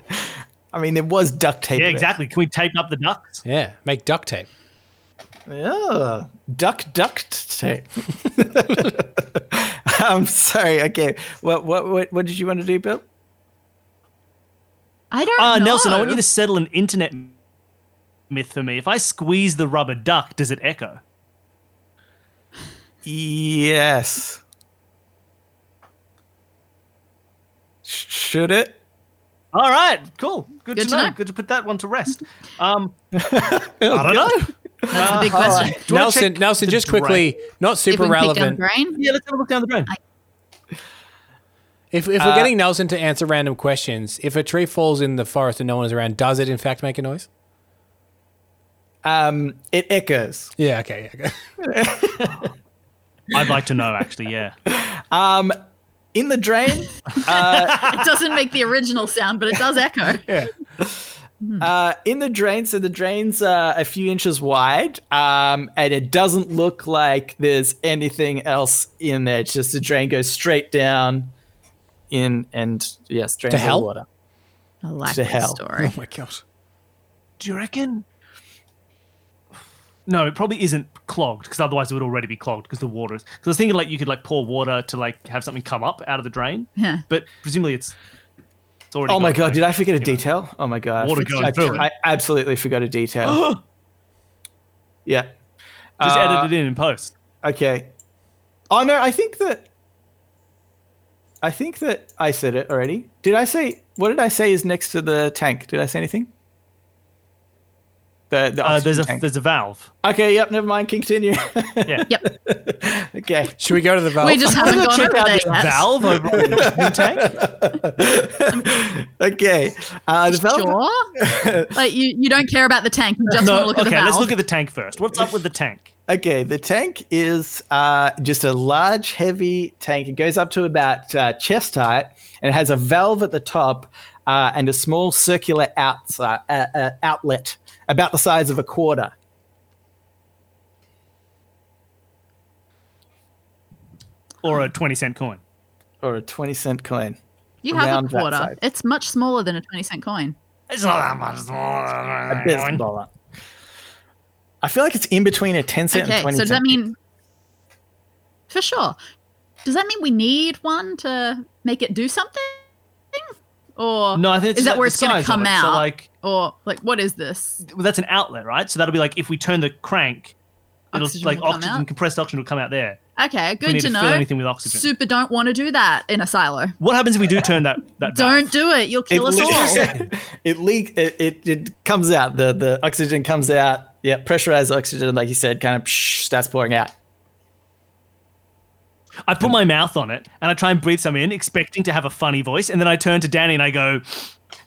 (laughs) I mean, there was duct tape. Yeah, there. exactly. Can we tape up the ducks? Yeah, make duct tape. Yeah, duck duct tape. (laughs) I'm sorry. Okay, what what what what did you want to do, Bill? I don't Uh, know. Nelson, I want you to settle an internet myth for me. If I squeeze the rubber duck, does it echo? Yes. Should it? All right, cool. Good, Good to, to know. know. Good to put that one to rest. Um, (laughs) I don't know. That's the big question. Do Nelson, Nelson, just drain? quickly, not If super we can down relevant. the grain. Yeah, let's have a look down the drain. If, if we're getting Nelson to answer random questions, if a tree falls in the forest and no one is around, does it in fact make a noise? Um, it echoes. Yeah, okay. okay. (laughs) (laughs) I'd like to know, actually. Yeah. Um, in the drain, (laughs) It doesn't make the original sound, but it does echo. (laughs) uh, in the drain, so the drain's uh, a few inches wide, um, and it doesn't look like there's anything else in there. It's just the drain goes straight down in and yes, drains To hell? water. I like To hell. story. Oh my god. Do you reckon? No, it probably isn't clogged because otherwise it would already be clogged because the water is. Because I was thinking like you could like pour water to like have something come up out of the drain, Yeah. but presumably it's. it's already Oh my god, like, did I forget a detail? Oh my god. Water I, going I, through it. I absolutely forgot a detail. (gasps) yeah. Just Uh, edit it in in post. Okay. Oh no, I think that. I think that I said it already. Did I say what did I say is next to the tank? Did I say anything? The, the Uh, there's oxygen a tank. there's a valve. Okay, yep, never mind. Continue. (laughs) Yeah. Yep. okay. Should we go to the valve? We just haven't gone Check over out there this yet. valve over the tank. (laughs) Okay. Uh, the valve- Sure. (laughs) like you, you don't care about the tank. You just want No, to look at the okay, valve. let's look at the tank first. What's up with the tank? Okay, the tank is uh, just a large, heavy tank. It goes up to about uh, chest height, and it has a valve at the top uh, and a small circular outside, uh, uh, outlet about the size of a quarter. Or a 20 cent coin? Or a 20 cent coin. you have a quarter. It's much smaller than a twenty cent coin. It's not that much smaller. A bit smaller. I feel like it's in between a 10 cent Okay, and 20 cent. so does cent. that mean for sure? Does that mean we need one to make it do something? Or No, I think it's is that where the it's going size to come out? So like, or like what is this? well, that's an outlet, right? So that'll be like if we turn the crank, it'll Oxygen like will come oxygen, out? compressed oxygen will come out there. Okay, we good need to to know. fill anything with oxygen. Super don't want to do that in a silo. What happens if we do turn that that? Don't valve? do it. You'll it, kill us all. (laughs) it leak it, it it comes out the the oxygen comes out yeah pressurized oxygen like you said kind of starts pouring out I put my mouth on it and I try and breathe some in, expecting to have a funny voice, and then I turn to Dani and I go,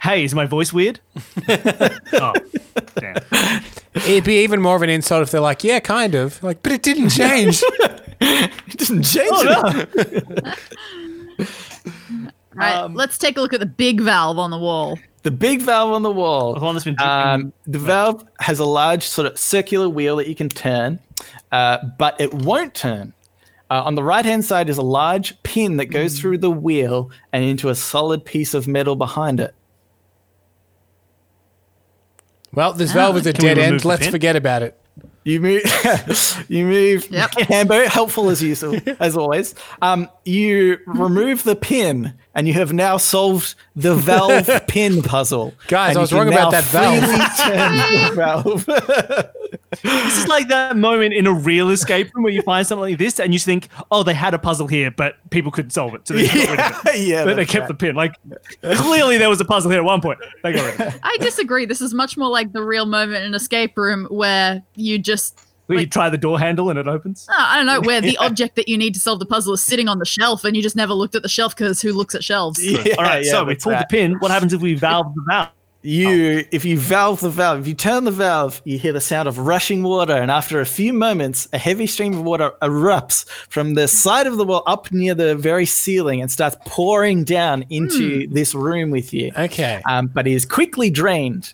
"Hey, is my voice weird?" (laughs) oh, damn. It'd be even more of an insult if they're like, yeah, kind of. Like, but it didn't change. (laughs) it didn't change Oh, it. no. (laughs) Right, Um, let's take a look at the big valve on the wall. the big valve on the wall The one that's been Um, the valve has a large sort of circular wheel that you can turn, uh, but it won't turn. Uh, on the right hand side is a large pin that goes through the wheel and into a solid piece of metal behind it. well, this valve is a dead end. Let's pin? forget about it. You move, (laughs) you move, Yep. Cambo, helpful as usual, as (laughs) always. Um, you remove the pin, and you have now solved the valve (laughs) pin puzzle. Guys, And I was can wrong about that valve. freely turn the (laughs) valve. This is like that moment in a real escape room where you find something like this and you think, "Oh, they had a puzzle here, but people couldn't solve it, so they got rid of it." (laughs) yeah, But they kept right. the pin. Like clearly there was a puzzle here at one point. They got it. I disagree. This is much more like the real moment in an escape room where you just Where you try the door handle and it opens. oh, I don't know where the (laughs) object that you need to solve the puzzle is sitting on the shelf and you just never looked at the shelf because who looks at shelves? Yeah, All right, yeah, so we that's pulled right. the pin. What happens if we valve the valve? You, if you valve the valve, if you turn the valve, you hear the sound of rushing water, and after a few moments, a heavy stream of water erupts from the side of the wall up near the very ceiling and starts pouring down into this room with you. Okay. Um, but it is quickly drained.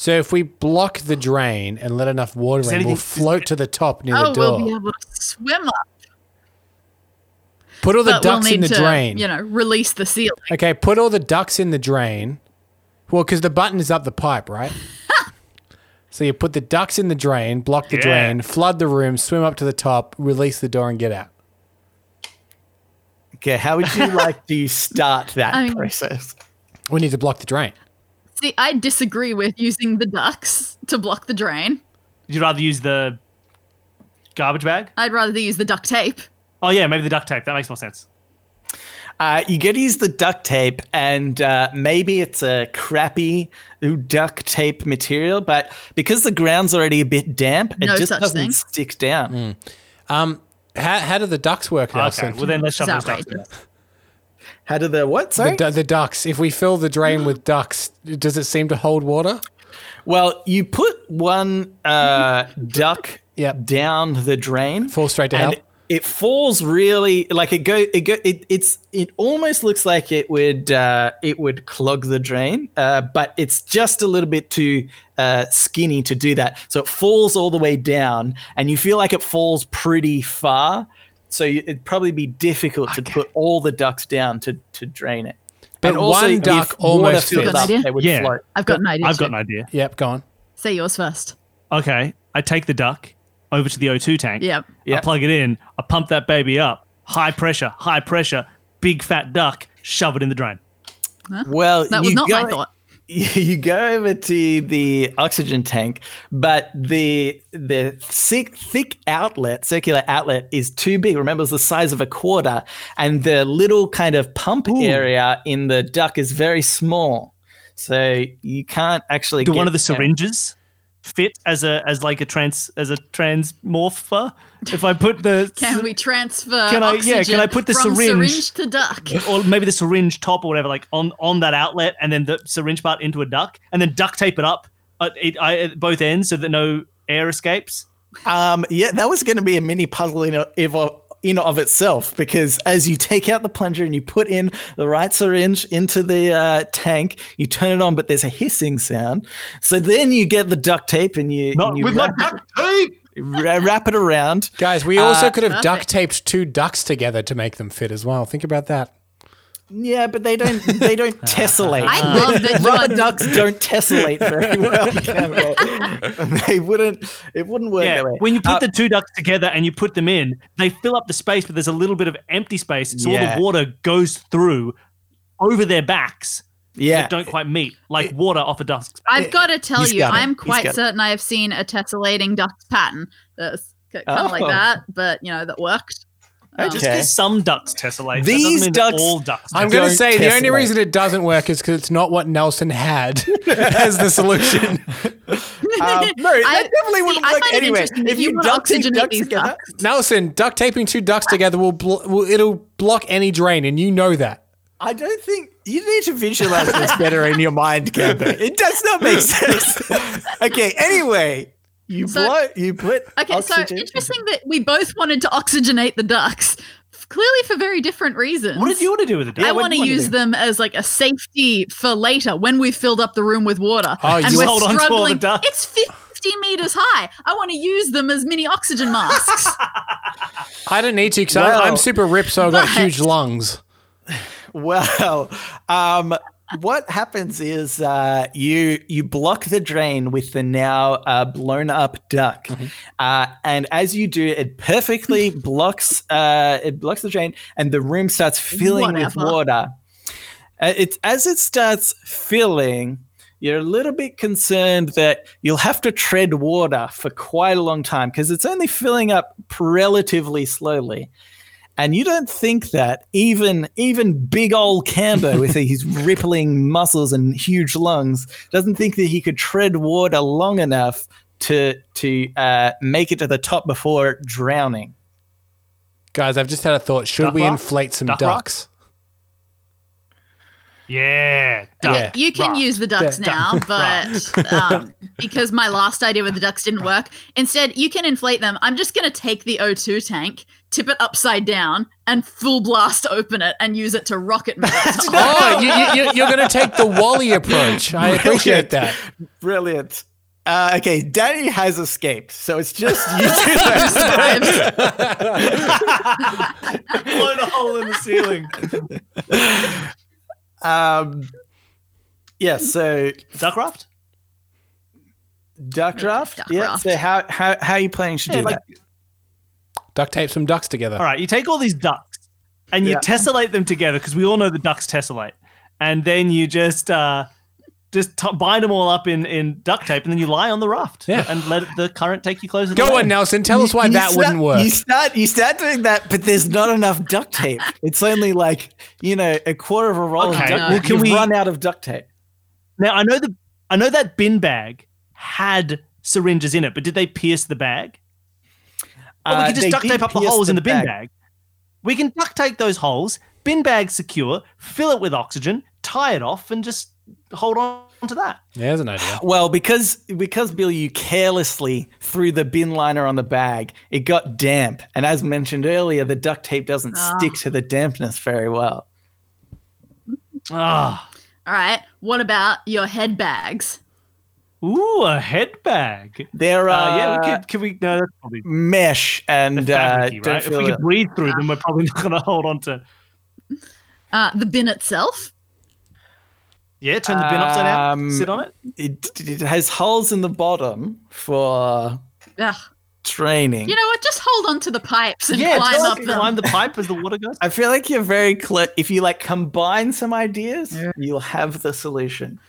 So if we block the drain and let enough water in, we'll float to the top near Oh, the we'll be able to swim up. put all the but we'll ducks need in the to, drain. you know, release the ceiling. Okay, put all the ducks in the drain. Well, because the button is up the pipe, right? (laughs) so you put the ducks in the drain, block the Yeah. drain, flood the room, swim up to the top, release the door, and get out. Okay, how would you like to start that (laughs) I mean- process? We need to block the drain. See, I disagree with using the ducks to block the drain. Would you rather use the garbage bag? I'd rather use the duct tape. Oh yeah, maybe the duct tape. That makes more sense. Uh, you get to use the duct tape, and uh, maybe it's a crappy duct tape material, but because the ground's already a bit damp, it No just such doesn't thing. stick down. Um, how, how do the ducks work, Okay, Nelson? well then let's This shove is ducks. outrageous. How do the what? Sorry. the, the ducks. If we fill the drain with ducks, does it seem to hold water? Well, you put one uh, duck Yep. down the drain, Fall straight hell? it falls really like it go it go it, it's it almost looks like it would uh, it would clog the drain, uh, but it's just a little bit too uh, skinny to do that. So it falls all the way down, and you feel like it falls pretty far. So you, it'd probably be difficult to put all the ducks down to to drain it. But And also, one duck almost filled up, idea. they would Yeah. float. I've got an idea. I've got an idea. Yep, go on. Say yours first. Okay, I take the duck over to the O2 tank. Yep. I plug it in. I pump that baby up. High pressure, high pressure. Big fat duck. Shove it in the drain. Well, That was not go, my thought. (laughs) you go over to the oxygen tank, but the the thick, thick outlet, circular outlet, is too big. Remember, it's the size of a quarter, and the little kind of pump area in the duck is very small, so you can't actually. Do get one of the syringes fit as a as like a trans as a transmorpher? (laughs) If I put the Can we transfer Can I- yeah, can I put the from syringe- to duck? (laughs) or maybe the syringe top or whatever, like on on that outlet, and then the syringe part into a duck, and then duct tape it up at, it, at both ends so that no air escapes. Um, yeah, that was going to be a mini puzzle in of in of itself because as you take out the plunger and you put in the right syringe into the uh, tank, you turn it on, but there's a hissing sound. So then you get the duct tape and you, Not and you with my duct tape. Ra- wrap it around. Guys, we also Uh, could have duct taped two ducks together to make them fit as well. Think about that. Yeah, but they don't they don't (laughs) tessellate. I love that Rubber ducks don't tessellate very (laughs) well. they? (laughs) they wouldn't. It wouldn't work Yeah, that way. when you put Uh, the two ducks together and you put them in, they fill up the space, but there's a little bit of empty space, so all the water goes through over their backs. Yeah, that don't quite meet, like water off a duck's. I've got to tell He's you. I'm quite got it. certain I have seen a tessellating duck pattern that's kind of like Oh. that, but you know that worked. Um, Just Okay. because some ducks tessellate, These that doesn't mean that ducks- all ducks. I'm going to Don't say the only reason it doesn't work is because it's not what Nelson had (laughs) as the solution. (laughs) Um, no, (laughs) that I- definitely wouldn't I work anyway. If you you wanna duct tape oxygenate ducks these together, ducks. Nelson, duct taping two ducks together will blo- will it'll block any drain, and you know that. I don't think you need to visualize this better in your mind, Cambo. It does not make sense. (laughs) okay, anyway, you So- blow, you put Okay, oxygen. so interesting that we both wanted to oxygenate the ducks, clearly for very different reasons. What did you want to do with it? I what want to use do? them as like a safety for later when we've filled up the room with water. Oh, and you we're hold on to all the struggling. ducks. It's 50 meters high. I want to use them as mini oxygen masks. (laughs) I don't need to because Well- I'm, I'm super ripped, so I've got But- huge lungs. Well, um, what happens is uh, you you block the drain with the now uh, blown up duck, uh, and as you do, it perfectly (laughs) blocks uh, it blocks the drain, and the room starts filling with water. Uh, it's as it starts filling. You're a little bit concerned that you'll have to tread water for quite a long time because it's only filling up relatively slowly. And you don't think that even even big old Cambo (laughs) with his rippling muscles and huge lungs doesn't think that he could tread water long enough to to uh, make it to the top before drowning. Guys, I've just had a thought. Should Duck we rock? inflate some Duck ducks? Yeah, Okay, Yeah. you can Right. use the ducks Yeah. now, (laughs) but um, because my last idea with the ducks didn't work, instead you can inflate them. I'm just going to take the O2 tank, tip it upside down, and full blast open it and use it to rocket move it to Oh, you, you, you're going to take the Wally (laughs) approach. I appreciate that. Brilliant. Uh, okay, Dani has escaped, so it's just you two. (laughs) blown a hole in the ceiling. Um, yeah, so Duckraft? duck draft. Duck yeah. draft. So how how how are you planning to do Yeah, like- that? Duct tape some ducks together. All right, you take all these ducks and you Yeah. tessellate them together because we all know the ducks tessellate, and then you just uh, just t- bind them all up in, in duct tape, and then you lie on the raft Yeah. and let the current take you closer. to Go on, Nelson. Tell us why that start- wouldn't work. You start you start doing that, but there's not enough duct tape. It's only like you know a quarter of a roll Okay, of duct well, can You've we- run out of duct tape. Now I know the I know that bin bag had syringes in it, but did they pierce the bag? Or we Uh, can just duct tape up the pierce holes in the bin bag. bag. We can duct tape those holes, bin bag secure, fill it with oxygen, tie it off, and just hold on to that. Yeah, There's an idea. Well, because because Bill, you carelessly threw the bin liner on the bag, it got damp, and as mentioned earlier, the duct tape doesn't Ah. stick to the dampness very well. Ah, All right. What about your head bags? ooh, a head bag. There Uh, are yeah, we could. Can we? No, that's probably mesh and uh, right? If we it. could breathe through them, we're probably not going to hold on to. Uh, the bin itself. Yeah, turn the bin upside down, Um, sit on it. it. It has holes in the bottom for Ugh. training. You know what? Just hold on to the pipes and Yeah, climb up them. climb the pipe as the water goes. (laughs) I feel like you're very clear. If you like combine some ideas, you'll have the solution.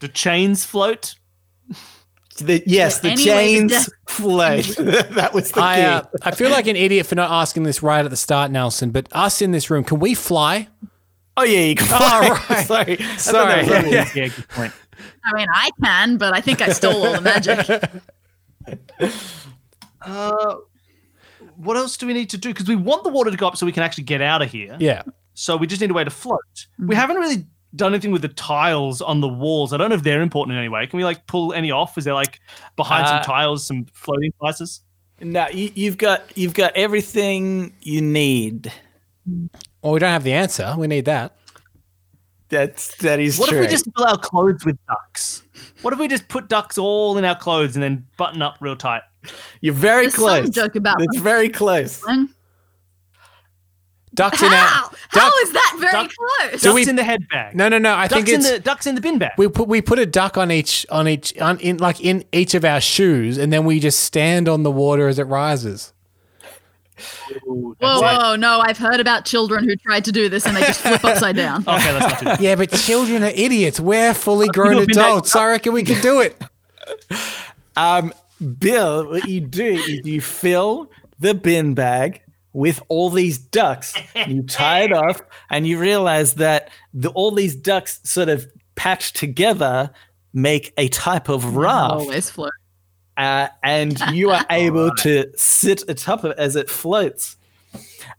The chains float? The, yes, the Anyway, chains the- float. (laughs) that was the I, key. uh, I feel like an idiot for not asking this right at the start, Nelson. But us in this room, can we fly? Oh yeah, you can. (laughs) Oh, (laughs) right. Sorry, Sorry. that was- Yeah, yeah, good point. I mean, I can, but I think I stole all the magic. (laughs) Uh, what else do we need to do? Because we want the water to go up so we can actually get out of here. Yeah. So we just need a way to float. We haven't really done anything with the tiles on the walls. I don't know if they're important in any way. Can we like pull any off? Is there like behind Uh, some tiles some floating devices? No, you, you've got you've got everything you need. Well, we don't have the answer. We need that. That's that is What true. if we just fill our clothes with ducks? What if we just put ducks all in our clothes and then button up real tight? You're very There's close. some joke about It's very close. Ducks in our. How? How duck- is that very duck- close? Do Ducks we- in the head bag. No, no, no. I ducks think in the ducks in the bin bag. we put we put a duck on each on each on in like in each of our shoes, and then we just stand on the water as it rises. Whoa, whoa, no! I've heard about children who tried to do this and they just flip upside down. (laughs) Okay, that's not too bad. Yeah, but children are idiots. We're fully grown You've adults. I reckon we can do it. (laughs) Um, Bill, what you do is you fill the bin bag with all these ducks. You tie it off, and you realize that the, all these ducks sort of patched together make a type of raft. Always float. Uh, and (laughs) you are able to sit atop it as it floats.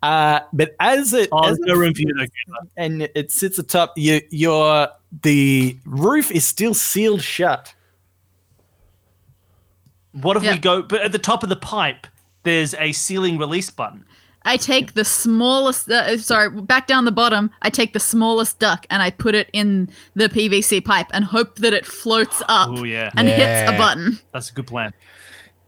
Uh, but as it, Oh, as there's no it room for you to and it sits atop, you, your the roof is still sealed shut. What if Yeah. we go? But at the top of the pipe, there's a ceiling release button. I take the smallest, uh, sorry, back down the bottom, I take the smallest duck and I put it in the PVC pipe and hope that it floats up Oh yeah, and hits a button. that's a good plan.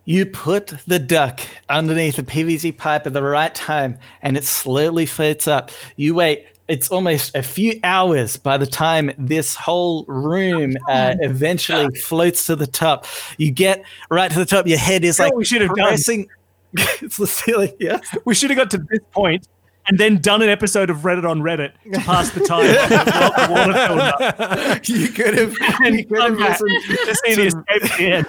You put the duck underneath the PVC pipe at the right time, and it slowly floats up. You wait. It's almost a few hours by the time this whole room uh, eventually floats to the top. You get right to the top. Your head is You know like we should have done? Pressing. it's the ceiling. Yeah. We should have got to this point and then done an episode of Reddit on Reddit to pass the time. the water up. you could have. (laughs) And You could have back listened to see the escape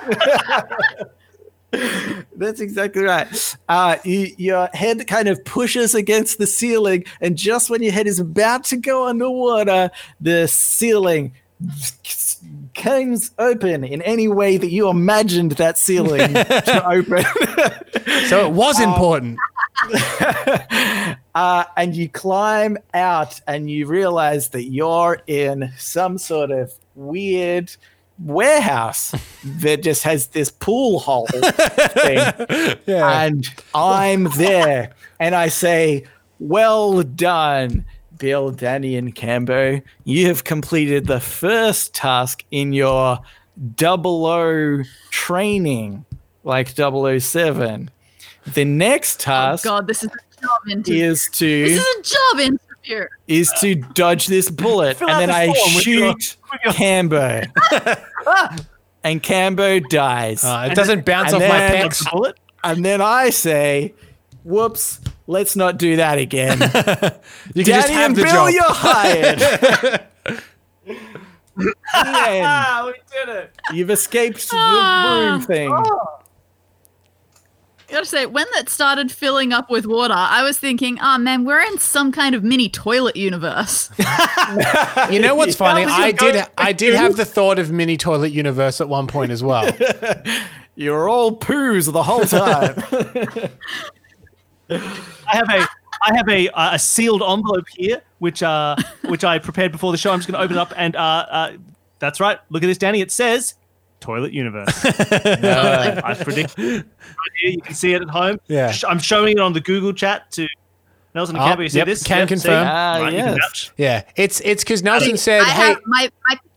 at. That's exactly right. Uh, you, your head kind of pushes against the ceiling, and just when your head is about to go underwater, the ceiling comes open in any way that you imagined that ceiling (laughs) to open. So it was important. (laughs) uh, and you climb out, and you realize that you're in some sort of weird warehouse (laughs) that just has this pool hole thing. Yeah. and I'm there, and I say, "Well done, Bill, Dani, and Cambo. You have completed the first task in your double O training, like 007. The next task oh task God, this is a job interview. is to This is a job interview. is to dodge this bullet, and then I form your- shoot your- Cambo, (laughs) and Cambo dies. Uh, it doesn't bounce and off my then- pecs. Bullet? And then I say, "Whoops, let's not do that again." (laughs) You can just Dani have and the Bill, job. you're hired. The. (laughs) Ah, we did it. You've escaped the Ah. room thing. I gotta say, when that started filling up with water, I was thinking, oh man, we're in some kind of mini toilet universe. (laughs) You know what's funny? was I did. go- I did have the thought of mini toilet universe at one point as well. You're all poos the whole time. I have a I have a uh, a sealed envelope here, which uh which I prepared before the show. I'm just going to open it up, and uh, uh that's right. Look at this, Dani. It says Toilet Universe. Uh, I predict right here. You can see it at home. Yeah. I'm showing it on the Google chat to Nelson and Oh, Cambo. You see yep, this? can see? confirm. Ah, Right, you can yes. Yeah, it's it's because Nelson said, I "Hey, have my my piece, of,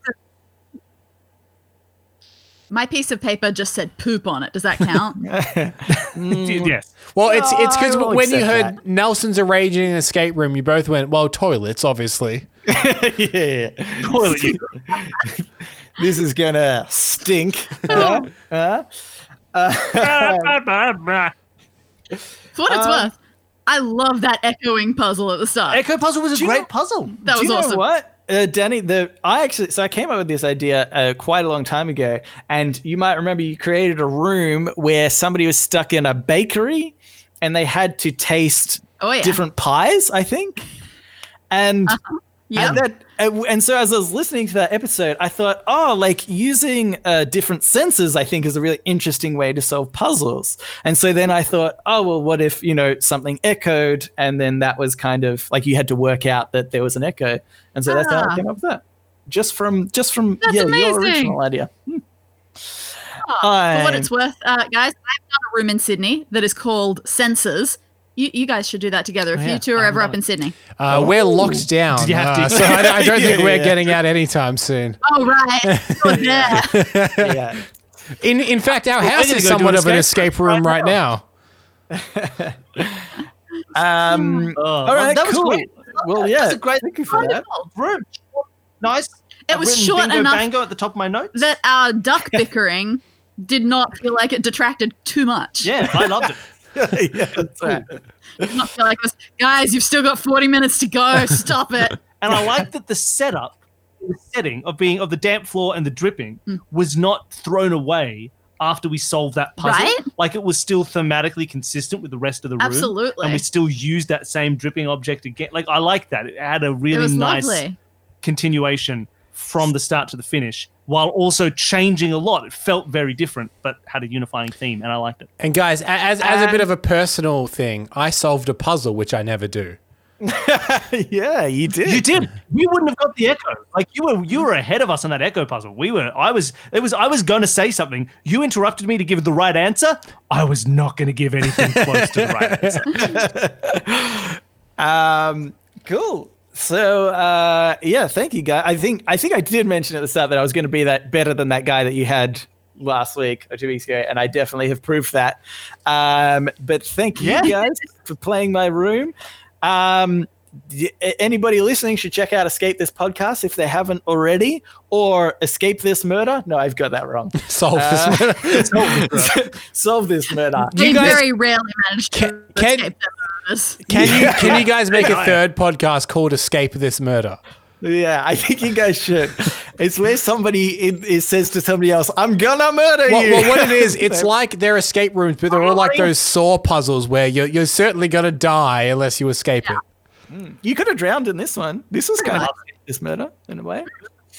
my piece of paper just said poop on it. Does that count? (laughs) (laughs) Yes. well, it's it's because I when you accept heard Nelson's arranging an escape room, you both went, well, toilets, obviously." (laughs) yeah. Toilet Universe. this is gonna stink. Uh, uh, For what it's worth, I love that echoing puzzle at the start. Echo Puzzle was a great know- puzzle. that Do was you know awesome. what? Uh, Dani, the I actually so I came up with this idea uh, quite a long time ago, and you might remember you created a room where somebody was stuck in a bakery, and they had to taste Oh, yeah. different pies, I think, and. Yep. And, that, and so as I was listening to that episode, I thought, oh, like using uh, different senses, I think is a really interesting way to solve puzzles. And so then I thought, oh, well, what if, you know, something echoed and then that was kind of like you had to work out that there was an echo. And so that's how I Ah. came up with that. Just from, just from, That's yeah, your original idea. Hmm. Oh, for what it's worth, uh, guys, I've got a room in Sydney that is called Sensors. You, you guys should do that together if yeah. you two are ever up in Sydney. Uh, We're locked down. Did you have to- uh, so I, I don't think (laughs) we're yeah. getting out anytime soon. Oh, right. Oh, yeah. yeah. In in fact, our house is somewhat of an escape escape room right right now. (laughs) Um, (laughs) Oh, all right, that was cool. great. Well, yeah. That's a great Thank you for that. Room. Nice. It I've was short bingo enough Bango at the top of my notes. that our duck bickering did not feel like it detracted too much. yeah, I loved it. (laughs) yeah, that's right. Not feel like was, guys, you've still got 40 minutes to go. Stop it. (laughs) And I like that the setup, the setting of being of the damp floor and the dripping mm. was not thrown away after we solved that puzzle. Right? Like it was still thematically consistent with the rest of the room. Absolutely. And we still used that same dripping object again. Like I like that. It had a really nice lovely. continuation from the start to the finish while also changing a lot. It felt very different, but had a unifying theme, and I liked it. And guys, a- as as a bit of a personal thing, I solved a puzzle which I never do. (laughs) yeah, you did. You did. We wouldn't have got the echo. Like you were, you were ahead of us on that echo puzzle. We were. I was. It was. I was going to say something. You interrupted me to give the right answer. I was not going to give anything close to the right (laughs) answer. Um, cool. So uh, yeah, thank you, guys. I think I think I did mention at the start that I was going to be that better than that guy that you had last week or two weeks ago, and I definitely have proved that. Um, but thank you Yeah. guys for playing my room. Um, anybody listening should check out Escape This podcast if they haven't already, or Escape This Murder. No, I've got that wrong. (laughs) Uh, (laughs) Solve this. Murder. Solve this murder. (laughs) You They guys- very rarely manage to Can- can- escape their murders. Can you can you guys make a third podcast called Escape This Murder? Yeah, I think you guys should. It's where somebody it, it says to somebody else, "I'm gonna murder Well, you." well, what it is, it's like they're escape rooms, but they're all like those saw puzzles where you're, you're certainly going to die unless you escape it. You could have drowned in this one. This was kind of this murder in a way.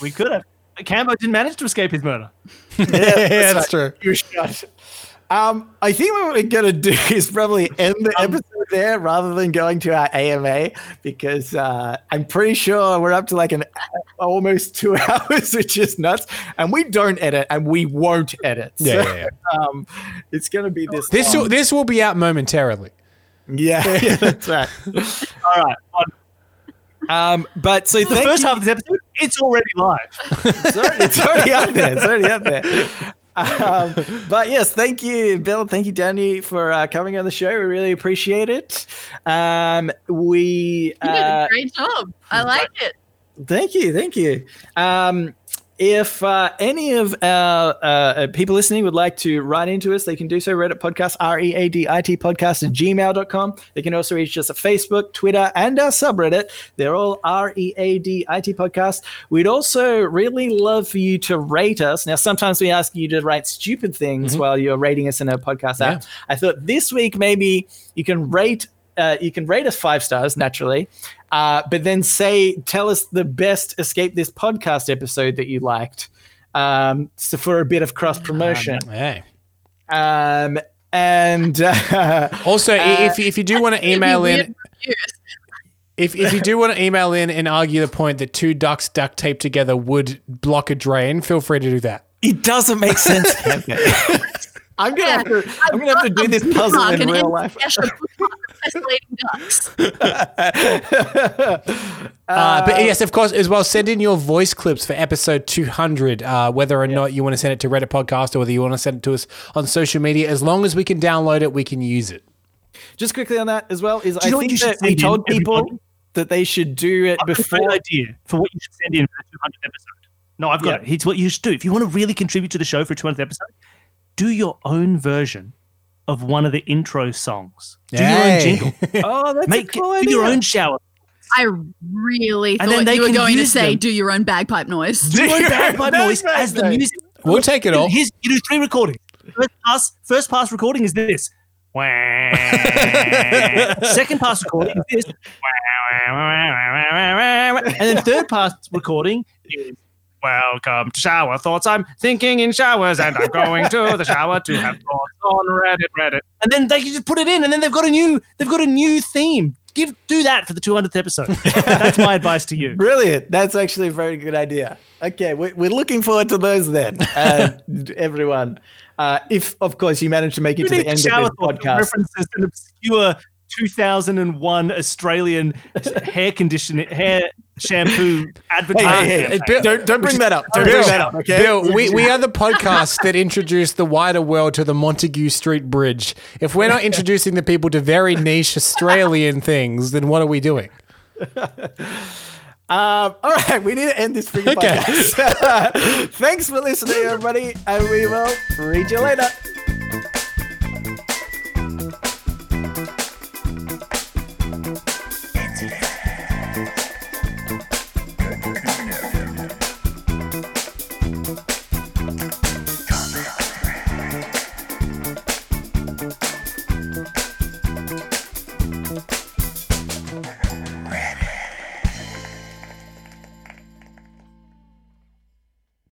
We could have. Cambo didn't manage to escape his murder. (laughs) (laughs) yeah, that's true. You shot. Um, I think what we're gonna do (laughs) is probably end the episode there rather than going to our AMA because uh, I'm pretty sure we're up to like an almost two hours, which is nuts. And we don't edit, and we won't edit. Yeah, So, yeah, Um, it's gonna be this. This long. will, this will be out momentarily. Yeah, (laughs) yeah, that's right. (laughs) All right. On Um, but so the thank first you. half of this episode, it's already live. (laughs) it's, already, it's already up there. It's already up there. Um, but yes, thank you, Bill. Thank you, Dani, for uh, coming on the show. We really appreciate it. Um, we You did uh, a great job. I like it. thank you, thank you. Um, if uh, any of our uh, uh, people listening would like to write into us, they can do so. Reddit podcast, R E A D I T podcast at gmail.com. They can also reach us at Facebook, Twitter, and our subreddit. They're all R E A D I T podcast. We'd also really love for you to rate us. Now, sometimes we ask you to write stupid things while you're rating us in a podcast app. Yeah. I thought this week maybe you can rate uh, you can rate us five stars naturally, uh, but then say tell us the best escape this podcast episode that you liked. Um, so for a bit of cross promotion. Hey. Um, and (laughs) uh, Also, i if, if you do want to (laughs) email in, if, if you do want to email in and argue the point that two ducks duct taped together would block a drain, feel free to do that. it doesn't make sense. (laughs) I'm gonna have to. I'm gonna have to do this puzzle in real life. special (laughs) bookmark of Tessellating ducks. Uh, but yes, of course, as well, send in your voice clips for episode 200, uh, whether or not you want to send it to Reddit Podcast or whether you want to send it to us on social media. As long as we can download it, we can use it. Just quickly on that as well is you I think you that we send in, told people everybody? that they should do it I've got a before. idea for what you should send in for the 200th episode. No, I've got Yeah. it. It's what you should do. If you want to really contribute to the show for 200th episode, do your own version of one of the intro songs. Do your own jingle. (laughs) Oh, that's Make a cool do your own shower. I really And then thought they you were going to say, them. "Do your own bagpipe noise." Do your own (laughs) bagpipe noise as the music. We'll take it all. Here's, you do three recordings. First pass, first pass recording is this. (laughs) Second pass recording is this. And then third pass recording is Welcome to Shower Thoughts. I'm thinking in showers and I'm going to the shower to have thoughts on Reddit, Reddit. And then they can just put it in and then they've got a new they've got a new theme. Give do that for the 200th episode. That's my advice to you. (laughs) Brilliant. That's actually a very good idea. Okay, we're, we're looking forward to those then, uh, (laughs) everyone. Uh, if, of course, you manage to make it to the end of this Shower podcast. references an obscure 2001 Australian hair conditioner, hair shampoo advertisement. Hey, hey, hey. Bill- don't, don't bring that up. Don't Bill, bring that up, okay? Bill, we, we (laughs) are the podcast that introduced the wider world to the Montague Street Bridge. If we're not introducing the people to very niche Australian things, then what are we doing? (laughs) Um, all right, we need to end this freaking Okay. podcast. (laughs) Thanks for listening, everybody, and we will read you later.